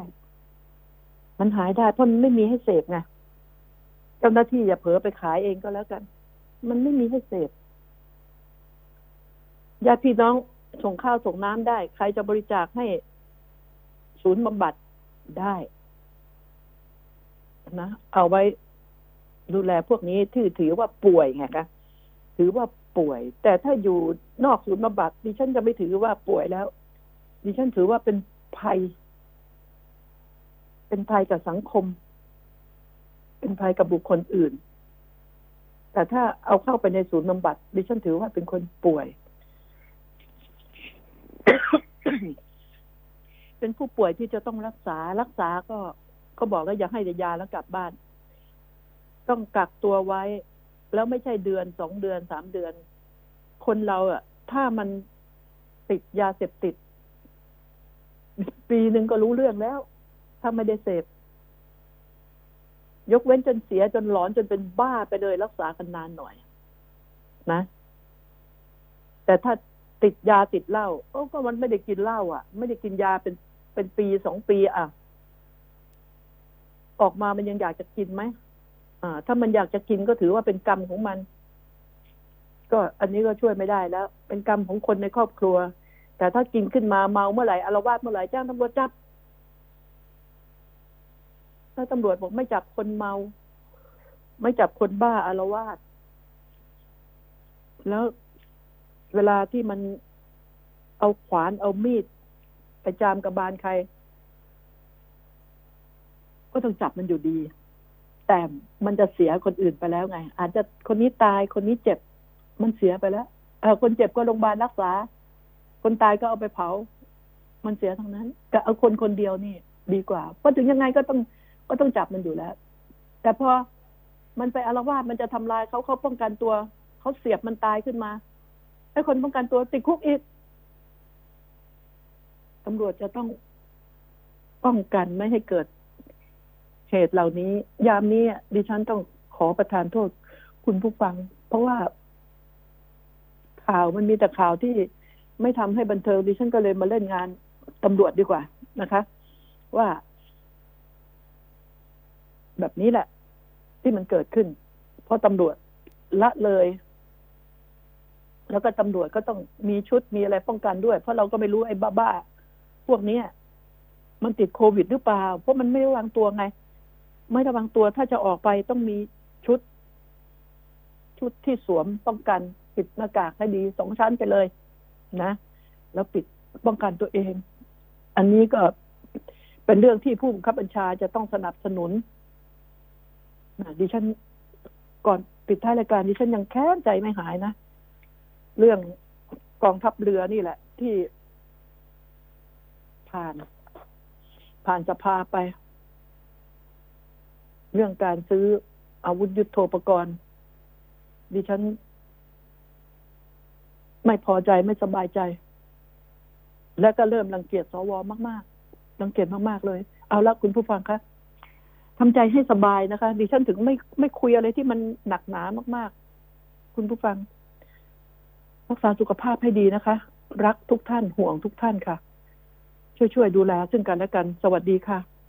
มันหายได้ เพราะมันไม่มีให้เสพไงเจ้าหน้าที่อย่าเผลอไปขายเองก็แล้วกัน มันไม่มีให้เสพญาติพี่น้องส่งข้าวส่งน้ำได้ ใครจะบริจาคให้ ศูนย์บำบัด ได้นะเอาไว้ดูแลพวกนี้ที่ถือว่าป่วยไงคะถือว่าป่วย แต่ถ้าอยู่นอกศูนย์บำบัดดิฉันจะไม่ถือว่าป่วยแล้วดิฉันถือว่าเป็นภัย เป็นภัยกับสังคม เป็นภัยกับบุคคลอื่น แต่ถ้าเอาเข้าไปในศูนย์บำบัดดิฉันถือว่าเป็นคนป่วย เป็นผู้ป่วยที่จะต้องรักษารักษาก็ก็บอกแล้วอย่าให้ยาแล้วกลับบ้าน ต้องกักตัวไว้ แล้วไม่ใช่เดือนสองเดือนสามเดือน คนเราอะถ้ามันติดยาเสพติด ปีหนึ่งก็รู้เรื่องแล้ว ถ้าไม่ได้เสพยกเว้นจนเสียจนหลอนจนเป็นบ้าไปเลยรักษากันนานหน่อย นะ แต่ถ้าติดยาติดเหล้าโอ้ก็มันไม่ได้กินเหล้าอะ ไม่ได้กินยาเป็น เป็นปีสองปีอะ ออกมามันยังอยากจะกินไหมอ่า ถ้ามันอยากจะกินก็ถือว่าเป็นกรรมของมัน ก็อันนี้ก็ช่วยไม่ได้แล้ว เป็นกรรมของคนในครอบครัว แต่ถ้ากินขึ้นมาเมาเมื่อไหร่อารวาสเมื่อไหร่จ้างตำรวจจับถ้าตำรวจบอกไม่จับคนเมา ไม่จับคนบ้าอารวาสแล้วเวลาที่มันเอาขวานเอามีด ไปจามกระบาลใคร ก็ต้องจับมันอยู่ดี แต่มันจะเสียคนอื่นไปแล้วไง อาจจะคนนี้ตายคนนี้เจ็บ มันเสียไปแล้วเออคนเจ็บก็โรงพยาบาลรักษา คนตายก็เอาไปเผา มันเสียทั้งนั้นแต่เอาคนคนเดียวนี่ ดีกว่าเพราะถึงยังไงก็ต้องก็ต้องจับมันอยู่แล้ว แต่พอมันไปอารวาสมันจะทำลายเขาเขาป้องกันตัว เขาเสียบมันตายขึ้นมาไอ้คนป้องกันตัวติดคุกอีก ตำรวจจะต้องป้องกันไม่ให้เกิดเหตุเหล่านี้ ยามนี้ดิฉันต้องขอประทานโทษคุณผู้ฟัง เพราะว่า ข่าวมันมีแต่ข่าวที่ไม่ทำให้บันเทิงดิฉันก็เลยมาเล่นงานตำรวจดีกว่านะคะ ว่า แบบนี้แหละ ที่มันเกิดขึ้น เพราะตำรวจละเลย แล้วก็ตำรวจก็ต้องมีชุดมีอะไรป้องกันด้วย เพราะเราก็ไม่รู้ไอ้บ้าๆ พวกเนี้ยมันติดโควิดหรือเปล่า เพราะมันไม่ระวังตัวไง ไม่ระวังตัวถ้าจะออกไปต้องมีชุด ชุดที่สวมป้องกันปิดหน้ากากให้ดีสองชั้นไปเลย นะ แล้วปิดป้องกันตัวเอง อันนี้ก็เป็นเรื่องที่ผู้บังคับบัญชาจะต้องสนับสนุนนะดิฉันก่อนปิดท้ายรายการดิฉันยังแค้นใจไม่หายนะ เรื่องกองทัพเรือนี่แหละ ที่ ผ่าน ผ่านสภาไป เรื่องการซื้ออาวุธยุโทโธปกรณ์ ดิฉัน ไม่พอใจไม่สบายใจ และก็เริ่มรังเกียจสวมากๆรังเกียจมากๆเลย เอาละคุณผู้ฟังคะทำใจให้สบายนะคะ ดิฉันถึงไม่ไม่คุยอะไรที่มันหนักหนามากๆ คุณผู้ฟัง รักษาสุขภาพให้ดีนะคะ รักทุกท่านห่วงทุกท่านค่ะ ช่วยๆดูแลซึ่งกันและกัน สวัสดีค่ะ